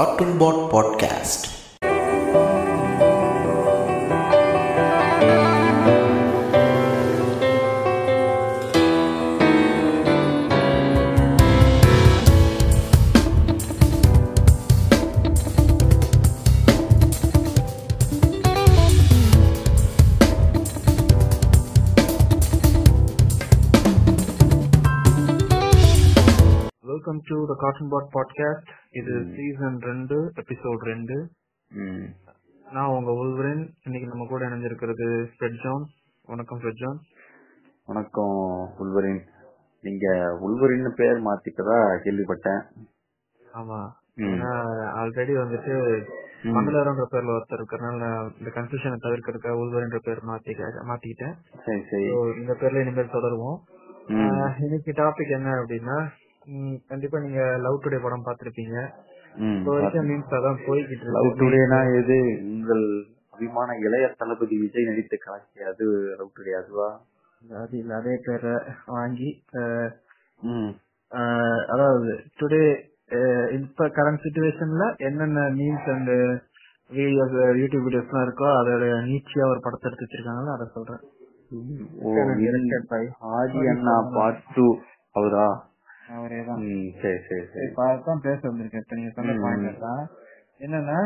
நீங்கள் கேட்டுக்கொண்டிருப்பது cartoon pod podcast welcome to the cartoon pod podcast இது. சீசன் ரெண்டு எபிசோட் ரெண்டு. நான் உங்க உள்வரன் இன்னைக்கு நம்ம கூட இணைஞ்சிருக்கிறது ஜான் வணக்கம் ஜான் வணக்கம் உள்வரின் நீங்க உள்வரின்னு பேர் மாத்திட்டதா கேள்விப்பட்டேன். ஆமா. ஆல்ரெடி வந்துட்டு. மங்களரன்ற பேர்ல ஒருத்தர் இருக்கறனால இந்த கன்ஃபியூஷனை தவிர்க்கிறதுக்காக உள்வரன்ற பேர் மாத்தி மாத்திக்கிட்டேன். சரி சரி. So, இந்த பேர்ல இனிமேல் தொடருவோம். இன்னைக்கு டாபிக் என்ன அப்படின்னா கண்டிப்பா நீங்க லவ் டுடே படம் போய்கிட்டு லவ் டுடேனா எது? உங்கள் அபிமான இளைய தளபதி விஜய் நடித்த கலாச்சி அது லவ் டுடே அதுவா? அது அதே பேரை வாங்கி அதாவது டுடே இப்ப கரண்ட் சுச்சுவேஷன்ல என்னென்ன மீன்ஸ் அண்ட் வீடியோஸ் யூடியூப் வீடியோஸ்லாம் இருக்கோ அதோட நீச்சியா ஒரு படத்தை எடுத்து வச்சிருக்காங்கல்ல அதை சொல்றேன். ஆதி அண்ணா பார்ட் டூ அவரா? அவரே தான் ம், சரி சரி சரி அதான் பேச வந்திருக்கேன் இப்ப நீங்க சொன்ன. பாயிண்ட் தான் என்னன்னா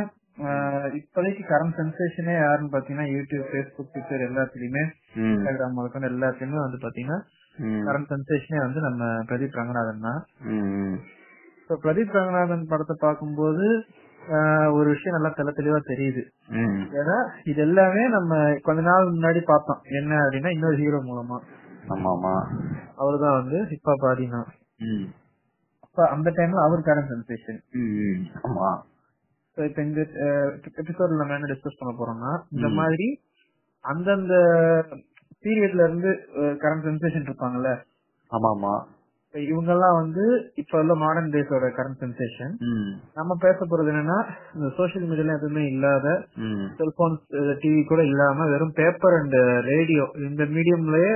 இப்போதைக்கு கரண்ட் சென்சேஷனே யாருன்னு பாத்தீங்கன்னா யூடியூப் ஃபேஸ்புக் ட்விட்டர் எல்லாத்துலயுமே. இன்ஸ்டாகிராம் முதற்கொண்டு எல்லாத்துலயுமே வந்து பாத்தீங்கன்னா. கரண்ட் சென்சேஷனே வந்து நம்ம பிரதீப் ரங்கநாதன் தான். இப்போ பிரதீப் ரங்கநாதன் படத்தை பார்க்கும்போது ஒரு விஷயம் நல்லா தெள்ள தெளிவா தெரியுது. ஏன்னா இது எல்லாமே நம்ம கொஞ்ச நாள் முன்னாடி பார்த்தோம் என்ன அப்படின்னா இன்னொரு ஹீரோ மூலமா ஆமா ஆமா அவர்தான் வந்து ஹிப்பா பாடினா ம். அப்ப அந்த டைம்ல அவர் கரண்ட் சென்சேஷன். ஆமா இப்ப இந்த எபிசோட்ல நம்ம என்ன டிஸ்கஸ் பண்ண போறோம்னா இந்த. மாதிரி அந்தந்த பீரியட்ல இருந்து கரண்ட் சென்சேஷன் இருப்பாங்கல்ல ஆமா ஆமா இப்ப இவங்கெல்லாம் வந்து இப்ப உள்ள மாடர்ன் டேஸோட கரண்ட் சென்சேஷன். நம்ம பேச போறது என்னன்னா இந்த சோசியல் மீடியால எதுவுமே இல்லாத. செல்போன் டிவி கூட இல்லாம வெறும் பேப்பர் அண்ட் ரேடியோ இந்த மீடியம்லயே.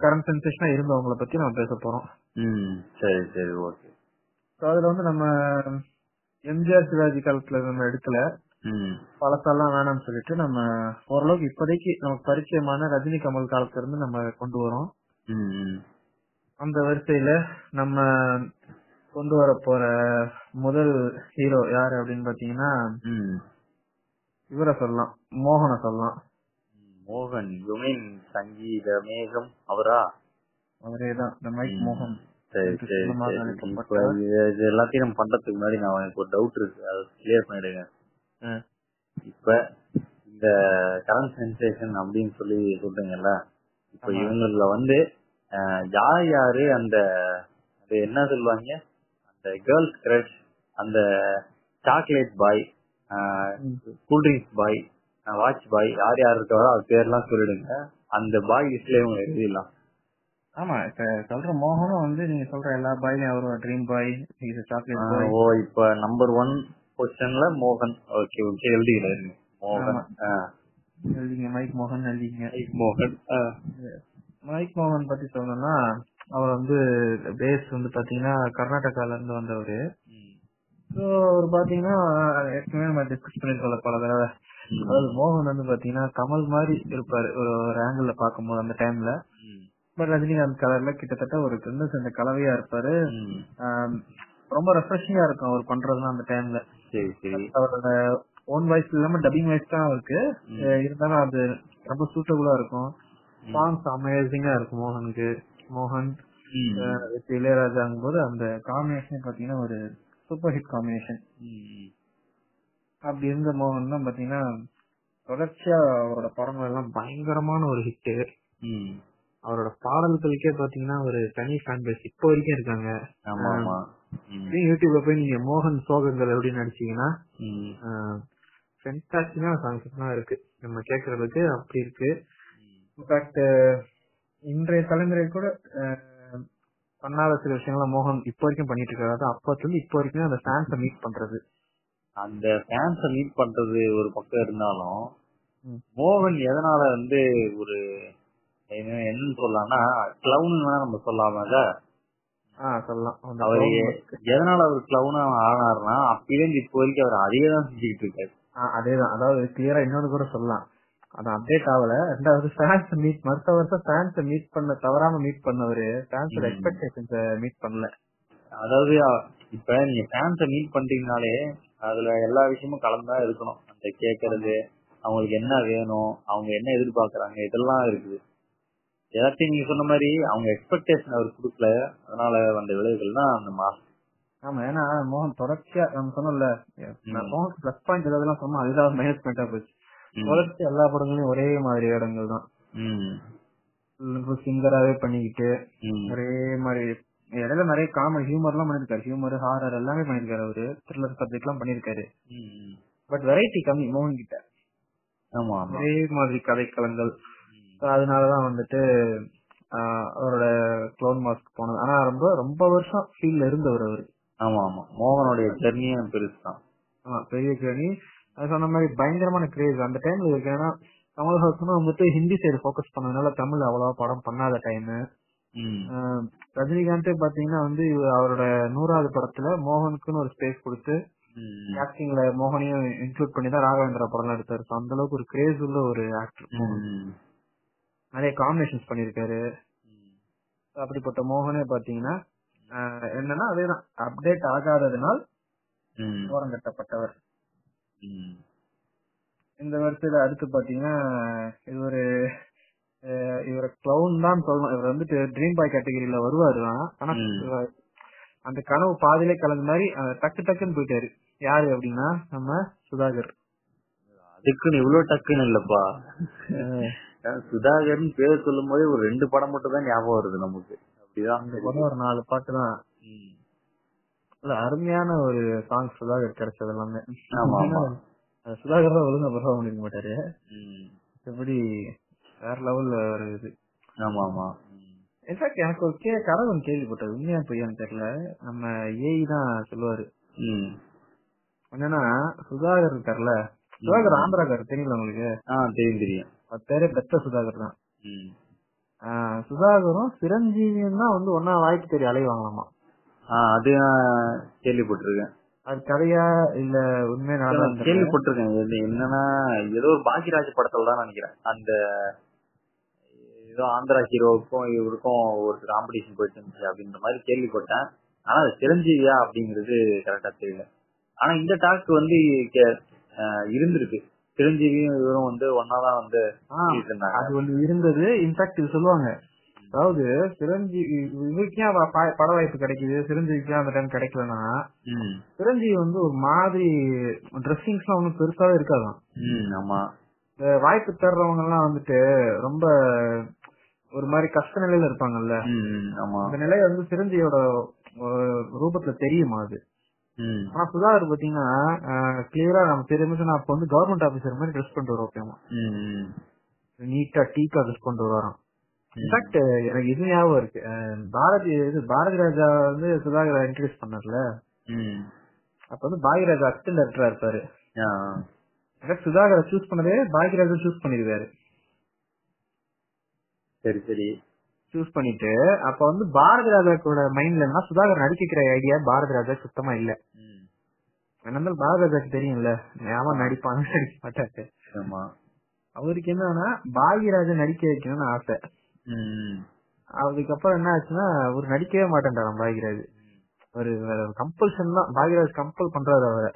கரண்ட் சென்சேஷனா இருந்தவங்கள பத்தி நம்ம பேச போறோம். சரி சரி ஓகே So அதுல வந்து நம்ம எம்ஜிஆர் சிவாஜி காலத்துல நம்ம எடுக்கல. பழசெல்லாம் வேணாம்னு சொல்லிட்டு நம்ம ஓரளவுக்கு இப்போதைக்கு நமக்கு பரிச்சயமான ரஜினி கமல் காலத்துல இருந்து நம்ம கொண்டு வரோம். அந்த வரிசையில நம்ம கொண்டு வர போற முதல் ஹீரோ யாரு அப்படின்னு பாத்தீங்கன்னா. இவரை சொல்லலாம் மோகனை சொல்லலாம் மோகன் யுமின் சங்கீத மேகம் அவரா? அவரே தான் இந்த மைக். மோகன். எல்லாத்தையும் நம்ம பண்றதுக்கு முன்னாடி நான் எனக்கு ஒரு டவுட் இருக்கு. அதை கிளியர் பண்ணிடுங்க. இப்ப இந்த கரண்ட் சென்சேஷன் அப்படின்னு சொல்லி சொல்றீங்கல்ல இப்ப. இவங்கள வந்து யார் யாரு அந்த அது என்ன சொல்லுவாங்க? அந்த கேர்ள்ஸ் கிரஷ் அந்த chocolate boy cool drinks boy watch boy யார் யார் இருக்காரோ அது பேர்லாம் சொல்லிடுங்க. அந்த பாய் லிஸ்ட்ல இவங்க எழுதிடலாம். ஆமா இப்ப சொல்ற மோகனும் வந்து நீங்க சொல்ற எல்லா பாய்லயும் அவரோட ட்ரீம் பாய் இது சாக்லேட் பாய் ஓ இப்ப நம்பர் ஒன் பொசிஷன்ல மோகன் ஓகே ஓகே எழுதிக்கிறேன் மோகன் எழுதிங்க மைக் மோகன் எழுதிங்க. மோகன் ஆஹ் மைக் மோகன் பத்தி சொல்லணும்னா அவர் வந்து பேஸ் வந்து பாத்தீங்கன்னா கர்நாடகால இருந்து வந்தவரு. ஸோ அவர் பாத்தீங்கன்னா ஏற்கனவே நம்ம டிஸ்கஸ் பண்ணிருக்கோம்ல பல தடவை. அதாவது மோகன் வந்து பாத்தீங்கன்னா கமல் மாதிரி இருப்பாரு. ஒரு ஒரு ஆங்கிள் பார்க்கும்போது அந்த டைம்ல. பட் ரஜினிகாந்த் கலர்ல கிட்டத்தட்ட ஒரு ரெண்டு சேர்ந்த கலவையா இருப்பாரு. ரொம்ப ரெஃப்ரெஷிங்கா இருக்கும் அவர் பண்றதுலாம் அந்த டைம்ல அவரோட ஓன் வாய்ஸ் இல்லாம டப்பிங் வாய்ஸ் தான் இருக்கு இருந்தாலும் அது ரொம்ப சூட்டபுளா இருக்கும். சாங்ஸ் அமேசிங்கா இருக்கும் மோகனுக்கு. மோகன் இளையராஜாங்கும் போது அந்த காம்பினேஷன் பாத்தீங்கன்னா ஒரு சூப்பர் ஹிட் காம்பினேஷன். அப்படி இருந்த மோகன் தான் பாத்தீங்கன்னா தொடர்ச்சியா அவரோட படங்கள் எல்லாம் பயங்கரமான ஒரு ஹிட். அவரோட பாடல்களுக்கே பாத்தீங்கன்னா ஒரு தனி ஃபேன் பேஸ் இப்போ வரைக்கும் இருக்காங்க. யூடியூப்ல போய் நீங்க மோகன் சோகங்கள் அப்படின்னு நடிச்சீங்கன்னா. ஃபென்டாஸ்டிக்கான சாங்ஸ் தான் இருக்கு. நம்ம கேட்கறதுக்கு அப்படி இருக்கு. இன்ஃபேக்ட் இன்றைய தலைமுறை கூட பண்ணாத சில விஷயங்களை மோகன் இப்போ வரைக்கும் பண்ணிட்டு இருக்காரு. அப்பத்துல இருந்து இப்போ வரைக்கும் அந்த ஃபேன்ஸை மீட் பண்றது. அந்த ஃபேன்ஸ மீட் பண்றது ஒரு பக்கம் இருந்தாலும். மோகன் எதனால வந்து ஒரு என்ன- என்னன்னு சொல்லலாம்னா கிளவுன் வேணா நம்ம சொல்லாமல சொல்லலாம். அவரு. எதனால அவர் கிளவுனா ஆனாருன்னா அப்பயிலேருந்து இப்போ வரைக்கும் அவர் அதையே தான் செஞ்சுக்கிட்டு இருக்காரு. அதேதான். அதாவது கிளியரா இன்னொன்னு கூட சொல்லலாம். அது அப்டேட் ஆகல. ரெண்டாவது ஃபேன்ஸ் மீட் மறுத்த வருஷம் ஃபேன்ஸ் மீட் பண்ண தவறாம மீட் பண்ணவரு ஃபேன்ஸோட. எக்ஸ்பெக்டேஷன்ஸ் மீட் பண்ணல. அதாவது இப்ப நீங்க ஃபேன்ஸ மீட் பண்றீங்கனாலே அதுல எல்லா விஷயமும் கலந்தா இருக்கணும். அந்த கேக்குறது அவங்களுக்கு என்ன வேணும் அவங்க என்ன எதிர்பார்க்கறாங்க இதெல்லாம் இருக்குது. எல்லாத்தையும் நீங்க சொன்ன மாதிரி அவங்க எக்ஸ்பெக்டேஷன் அவர் கொடுக்கல. அதனால வந்த விளைவுகள் தான் அந்த மாஸ் ஆமா ஏன்னா மோகன் தொடர்ச்சியா நம்ம சொன்னோம்ல. மோகன் பிளஸ் பாயிண்ட் ஏதாவது சொன்னோம் அதுதான் மைனஸ் பாயிண்டா போச்சு. தொடர்ச்சி எல்லா படங்களையும் ஒரே மாதிரி இடங்கள் தான் சிங்கராவே பண்ணிக்கிட்டு ஒரே மாதிரி இடையில நிறைய காமெடி ஹியூமர் எல்லாம் பண்ணிருக்காரு. ஹியூமர் ஹாரர் எல்லாமே பண்ணிருக்காரு அவரு. த்ரில்லர் சப்ஜெக்ட் எல்லாம் பண்ணிருக்காரு. பட் வெரைட்டி கம்மி. மோகன் கிட்ட. ஆமா ஒரே மாதிரி கதைக்களங்கள். அதனாலதான் வந்துட்டு அவரோட க்ளோன் மாஸ்க் போனது. ஆனா ரொம்ப ரொம்ப வருஷம் ஃபீல்ட்ல இருந்தவர் அவரு. ஆமா ஆமா. மோகனுடைய ஜெர்னியே பெருசு தான் ஆமா பெரிய கேணி அது சொன்ன மாதிரி பயங்கரமான கிரேஸ் அந்த டைம்ல இருக்கு ஏன்னா கமல்ஹாசனும் வந்துட்டு ஹிந்தி சைடு ஃபோக்கஸ் பண்ணதுனால தமிழ் அவ்வளவா படம் பண்ணாத டைம் ரஜினிகாந்தே பாத்தீங்கன்னா வந்து இவ- அவரோட நூறாவது படத்துல மோகனுக்குன்னு ஒரு ஸ்பேஸ் கொடுத்து ஆக்டிங்ல மோகனையும் இன்க்ளூட் பண்ணி தான் ராகவேந்திரா படம் எடுத்தாரு. So அந்த அளவுக்கு ஒரு கிரேஸ் உள்ள ஒரு ஆக்டர் நிறைய காம்பினேஷன்ஸ் பண்ணிருக்காரு அப்படிப்பட்ட மோகனே பாத்தீங்கன்னா ஆஹ் என்னன்னா அதேதான். அப்டேட் ஆகாததினால் ஓரம் கட்டப்பட்டவர். இந்த வருஷத்துல அடுத்து பாத்தீங்கன்னா இது ஒரு இவரை கிளவுன் தான் சொல்லணும். இவர் வந்துட்டு ட்ரீம் பாய் கேட்டகரியில வருவாரு தான். ஆனா அந்த கனவு பாதியிலே கலந்த மாதிரி டக்கு டக்குன்னு போயிட்டாரு. யாரு அப்படின்னா நம்ம சுதாகர். அதுக்குன்னு இவ்வளவு டக்குன்னு இல்லப்பா. சுதாகர்னு பேர் சொல்லும் போதே ஒரு ரெண்டு படம் மட்டும் தான் ஞாபகம் வருது நமக்கு. அப்படிதான். ஒரு நாலு பாட்டு தான். அருமையான ஒரு சாங் சுதாகர் கிடைச்சது எல்லாமே. ஆமா ஆமா. அது சுதாகர் தான் ஒழுங்கா பெர்ஃபார்ம் பண்ணிருக்க மாட்டாரு. ம். வேற லெவல்ல ஒரு இது. ஆமா ஆமா. இன்ஃபேக்ட் எனக்கு ஒரு கே கதை ஒன்று கேள்விப்பட்டது. உண்மையா பொய்யான்னு தெரியல. நம்ம ஏஐ தான் சொல்லுவாரு. என்னன்னா சுதாகர் இருக்கார்ல சுதாகர் ஆந்திராக்கார் தெரியல உங்களுக்கு? ஆ தெரியும் தெரியும். பேரே பெத்த சுதாகர் தான். ஆஹ் சுதாகரும் சிரஞ்சீவியும் தான் வந்து ஒன்னா வாய்ப்பு தெரிய அலைவாங்களாமா அது கேள்விப்பட்டிருக்கேன். அது கதையா இல்ல உண்மை நான் கேள்விப்பட்டிருக்கேன். என்னன்னா ஏதோ ஒரு பாக்கியராஜ் படத்துல தான் நினைக்கிறேன். அந்த ஏதோ ஆந்திரா ஹீரோவுக்கும் இவருக்கும் ஒரு காம்படிஷன் போயிட்டு இருந்துச்சு அப்படின்ற மாதிரி கேள்விப்பட்டேன். ஆனா அது சிரஞ்சீவியா அப்படிங்கிறது கரெக்டா தெரியல. ஆனா இந்த டாஸ்க் வந்து இருந்திருக்கு. சிரஞ்சீவியும் இவரும் வந்து ஒன்னாதான் வந்து அது ஒண்ணு இருந்தது. இன்ஃபேக்ட் இது சொல்லுவாங்க. அதாவது சிரஞ்சீவி இவருக்கே பட வாய்ப்பு கிடைக்குது. சிரஞ்சீவிக்கு அந்த டைம் கிடைக்கலன்னா. சிரஞ்சீவி வந்து ஒரு மாதிரி ட்ரெஸ்ஸிங்ஸ் எல்லாம் ஒன்றும் பெருசாவே இருக்காதான் ஆமா. வாய்ப்பு தர்றவங்க எல்லாம் வந்துட்டு ரொம்ப ஒரு மாதிரி கஷ்ட நிலையில இருப்பாங்கல்ல. அந்த நிலை வந்து அஹ், ரூபத்துல தெரியுமா அது. ஆனா சுதாகர் பாத்தீங்கன்னா கிளியரா நம்ம தெரியும் அப்ப வந்து கவர்மெண்ட் ஆபீசர் மாதிரி ட்ரெஸ் பண்ணிட்டு வருவோம் ம், ம். நீட்டா டீக்கா ட்ரெஸ் பண்ணிட்டு வரோம் ம். இன்ஃபேக்ட் எனக்கு இது ஞாபகம் இருக்கு. பாரதி இது பாரதி ராஜா வந்து சுதாகர் இன்ட்ரடியூஸ் பண்ணார்ல. அப்ப வந்து பாகியராஜா அசிஸ்டன்ட் டேரக்டரா இருப்பாரு சுதாகரை சூஸ் பண்ணதே பாகியராஜா சூஸ் பண்ணிருக்காரு சரி சரி. சூஸ் பண்ணிட்டு அப்ப வந்து பாரதி ராஜாக்கோட மைண்ட்ல என்ன சுதாகர் நடிக்கிற ஐடியா பாரதி ராஜா சுத்தமா இல்ல. இருந்தாலும் பாரதி ராஜாக்கு தெரியும்ல. அவன் நடிப்பான் நடிக்க மாட்டாரு. ஆமா. அவருக்கு என்னன்னா பாகியராஜா நடிக்க வைக்கணும்னு ஆசை. அதுக்கப்புறம் என்ன ஆச்சுன்னா அவர் நடிக்கவே மாட்டேன்டாராம் பாகியராஜ். ஒரு கம்பல்ஷன் தான். பாகியராஜ் கம்பல் பண்றாரு அவரை.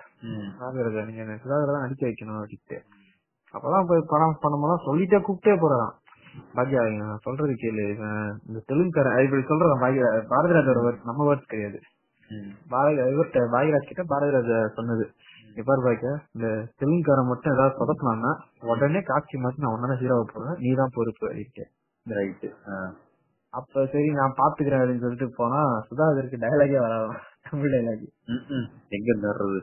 சுதாகர் நீங்க சுதாகர் தான் நடிக்க வைக்கணும் அப்படின்ட்டு. அப்பதான் போய் படம் பண்ணும்போது சொல்லிட்டே கூப்பிட்டே போறான் பாக்யா நான் சொல்றது கேளு. இந்த தெலுங்குக்காரன் இப்படி சொல்றான் பாரதிராஜோட வேர்ட் நம்ம வேர்ட்ஸ் கிடையாது. இவர்கிட்ட பாக்யராஜ் கிட்ட பாரதிராஜா சொன்னது. இப்ப பாக்கியா இந்த தெலுங்குக்காரன் மட்டும் ஏதாவது சொதப்பினான்னா உடனே காட்சி மாத்தி நான் உடனே ஹீரோவை போடுறேன் நீ தான் பொறுப்பு அப்படின்ட்டு. ரைட்டு. அப்ப சரி நான் பாத்துக்கிறேன் அப்படின்னு சொல்லிட்டு போனா சுதாகருக்கு டயலாகே வராதான் தமிழ் டயலாக். எங்க இருந்து வர்றது?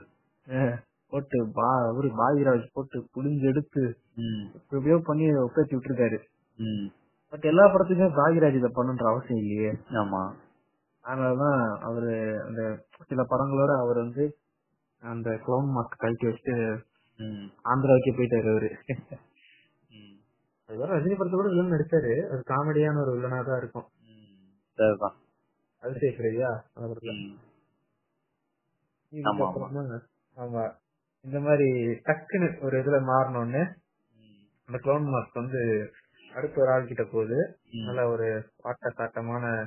போட்டு பா அவரு பாகிராஜ் போட்டு புளிஞ்சு எடுத்து ம். எப்படியோ பண்ணி உட்காந்து விட்டுருக்காரு. பட் எல்லா படத்துக்குமே பாகிராஜ் இதை பண்ணுன்ற அவசியம் இல்லையே. ஆமா. அதனாலதான் அவரு அந்த சில படங்களோட அவர் வந்து அந்த கிளவுன் மாஸ்க் கழட்டி வச்சுட்டு. ஆந்திராவுக்கே போயிட்டாரு அவரு. அதுவரை ரஜினி படத்தை கூட வில்லன் நடிச்சாரு. அது காமெடியான ஒரு வில்லனா தான் இருக்கும். ம். சரிதான். அதிசய பிரியா அந்த படத்துல. ம். ஆமா, இந்த மாதிரி டக்குன்னு ஒரு இதுல மாறினோன்னு அந்த க்ளோன் மாஸ்க் வந்து அடுத்த ஒரு ஆள் கிட்ட போகுது. நல்ல ஒரு ஆட்ட சாட்டமான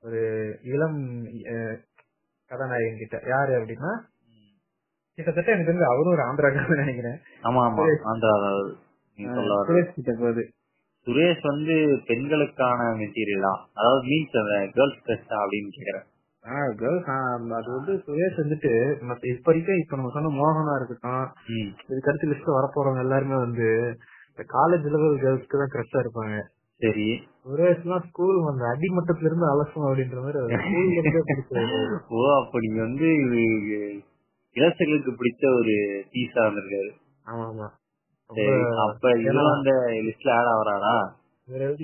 ஒரு இளம் கதாநாயகன் கிட்ட யாரு அப்படின்னா கிட்டத்தட்ட எனக்கு வந்து அவரும் ஒரு ஆந்திராக்காரன் நினைக்கிறேன். ஆமா ஆமா. ஆந்திரா. சுரேஷ் கிட்ட போகுது. சுரேஷ் வந்து பெண்களுக்கான மெட்டீரியலா அதாவது மீன்ஸ் கேர்ள்ஸ் ட்ரெஸ்ஸா அப்படின்னு கேக்குறேன். ஆஹ் கேர்ள்ஸ் அது வந்து சுரேஷ் வந்துட்டு இப்ப வரைக்கும் இப்ப நம்ம சொன்ன மோகனா இருக்கட்டும். இதுக்கு அடுத்து லிஸ்ட் வரப்போறவங்க எல்லாருமே வந்து இந்த காலேஜ் லெவல் கேர்ள்ஸ்க்கு தான் கிரஷா இருப்பாங்க. சரி. சுரேஷ் எல்லாம் ஸ்கூல் அந்த அடிமட்டத்துல இருந்து அலசும் அப்படின்ற மாதிரி ஓ அப்ப நீங்க வந்து இது இளசுகளுக்கு பிடிச்ச ஒரு பீஸா வந்திருக்காரு. ஆமா ஆமா அப்ப இவரும் அந்த லிஸ்ட்ல ஆட் ஆவறாரா சுரேஷ்.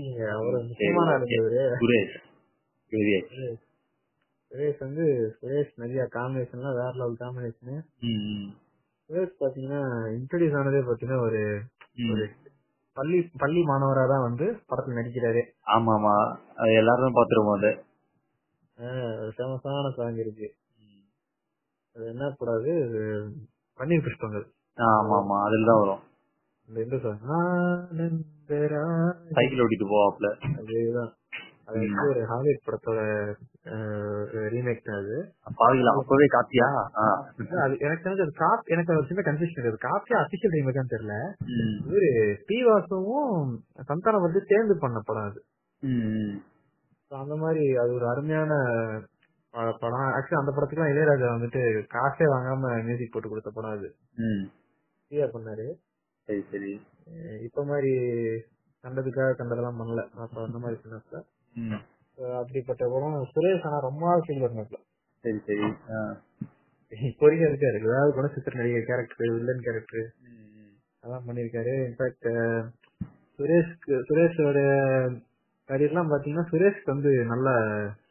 சுரேஷ். வந்து சுரேஷ் நிறைய காம்பினேஷன்லாம் வேற லெவல் காம்பினேஷன். சுரேஷ் பாத்தீங்கன்னா இன்ட்ரடியூஸ் ஆனதே பாத்தீங்கன்னா ஒரு. ஒரு பள்ளி பள்ளி மாணவரா தான் வந்து படத்துல நடிக்கிறாரு. ஆமா ஆமா எல்லாரும் பாத்துருவோம் அது. ஃபேமஸான சாங் இருக்கு. அது என்ன கூடாது? பன்னீர் புஷ்பங்கள். ஆமா ஆமா அதுல தான் வரும். இந்த சாங் சைக்கிள் ஓட்டிட்டு போவாப்ல. அதுதான். அது வந்து ஒரு ஹாலிவுட் படத்தோட ரீமேக் தான் அது. பாவிகளா அப்பவே காப்பியா. அது எனக்கு தெரிஞ்சு அது காப் எனக்கு ஒரு சின்ன கன்ஃபியூஷன் இருக்கு. காப்பியா அபிஷியல் ரீமேக்கான்னு தெரியல. இவரு பி வாசுவும் சந்தானம் வந்து சேர்ந்து பண்ண படம் அது. அந்த மாதிரி அது ஒரு அருமையான படம். ஆக்சுவலி அந்த படத்துக்குலாம் இளையராஜா வந்துட்டு காசே வாங்காம மியூசிக் போட்டு கொடுத்த படம் அது. ஃப்ரீயா பண்ணாரு. சரி சரி. இப்ப மாதிரி கண்டதுக்காக கண்டதெல்லாம் பண்ணல. அப்ப அந்த மாதிரி. So, அப்படிப்பட்ட படம் சுரேஷ் ஆனா ரொம்ப நாள் ஃபீல் பண்ணப்பல சரி சரி. இப்போ வரைக்கும் இருக்காரு. ஏதாவது குணச்சித்திர நடிகர் கேரக்டர் வில்லன் கேரக்டர். அதான் பண்ணிருக்காரு. இன்ஃபேக்ட் சுரேஷ்க்கு சுரேஷோட கரியர்லாம் பாத்தீங்கன்னா சுரேஷ்க்கு வந்து நல்ல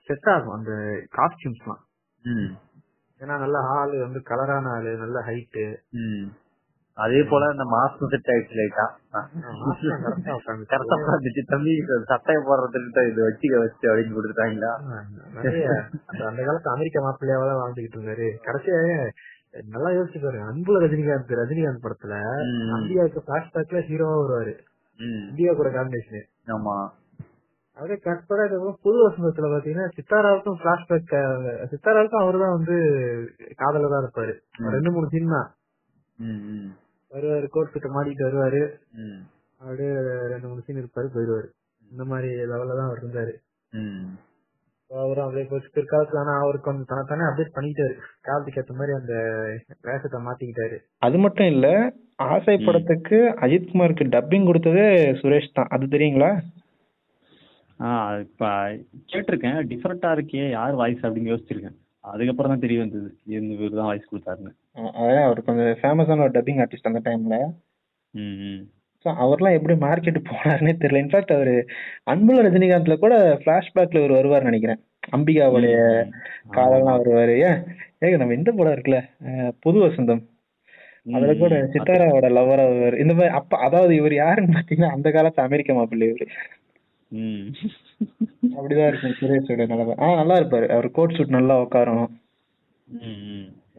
செட் ஆகும். அந்த காஸ்டியூம்ஸ்லாம் ம். ஏன்னா நல்ல ஆளு வந்து கலரான ஆளு நல்ல ஹைட்டு ம். அதே போல இந்த மாஸ்க் செட் ஆயிடுச்சு லைட்டா கரெக்டா பார்த்துச்சு தம்பி சட்டையை போடுறதுக்கு இது வச்சுக்க வச்சு அப்படின்னு கொடுத்துட்டாங்களா? அந்த அந்த காலத்து அமெரிக்க மாப்பிள்ளையாவ வாழ்ந்துகிட்டு இருந்தாரு. கடைசியா நல்லா யோசிச்சு பாருங்க. அன்புல ரஜினிகாந்த் ரஜினிகாந்த் படத்துல. இந்தியாவுக்கு பிளாஷ்பேக்ல ஹீரோவா வருவாரு. இந்தியா கூட காம்பினேஷன் ஆமா. அப்படியே கட்படா புது வசந்தத்துல பாத்தீங்கன்னா சித்தாராவுக்கும் பிளாஷ்பேக் சித்தாராவுக்கும் அவருதான் வந்து காதலதான் இருப்பாரு. ரெண்டு மூணு சீன் தான். வருவாரு கோட் கிட்ட மாட்டிட்டு வருவாரு. ம். அப்படியே ரெண்டு மூணு சீன் இருப்பாரு போயிடுவாரு இந்த மாதிரி லெவல்ல தான் அவர் இருந்தாரு. ம். அவரும் அப்படியே போச்சு. பிற்காலத்துல ஆனா அவர் கொஞ்சம் தன தானே அப்டேட் பண்ணிட்டாரு காலத்துக்கு ஏத்த மாதிரி அந்த வேஷத்தை மாத்திக்கிட்டாரு. அது மட்டும் இல்ல ஆசை. படத்துக்கு அஜித் குமாருக்கு டப்பிங் கொடுத்ததே சுரேஷ் தான். அது தெரியுங்களா? ஆ இப்ப கேட்டிருக்கேன். டிஃபரெண்டா இருக்கே யார் வாய்ஸ் அப்படின்னு யோசிச்சிருக்கேன். அதுக்கப்புறம் தான் தெரிய வந்தது. இந்த இவர் தான் வாய்ஸ் கொடுத்தாருன்னு. அதான் அவர் கொஞ்சம் ஃபேமஸான ஒரு டப்பிங் ஆர்டிஸ்ட் அந்த டைம்ல ஸோ அவர்லாம் எப்படி மார்க்கெட் போனாருன்னே தெரியல. இன்ஃபேக்ட் அவர் அன்புல ரஜினிகாந்த்ல கூட ஃபிளாஷ்பேக்ல ஒரு வருவார் நினைக்கிறேன். அம்பிகாவுடைய காதல்லாம் வருவாரு. ஏன்? ஏங்க நம்ம இந்த படம் இருக்குல்ல? புது வசந்தம். அதுல கூட சித்தாராவோட லவரா வருவார். இந்த மாதிரி அப்ப அதாவது இவர் யாருன்னு பாத்தீங்கன்னா அந்த காலத்து அமெரிக்க மாப்பிள்ளை இவரு. அப்படிதான் இருக்கும். சுரேஷோட நிலைமை ஆனா நல்லா இருப்பாரு. அவர் கோட் சூட் நல்லா உட்காரும்.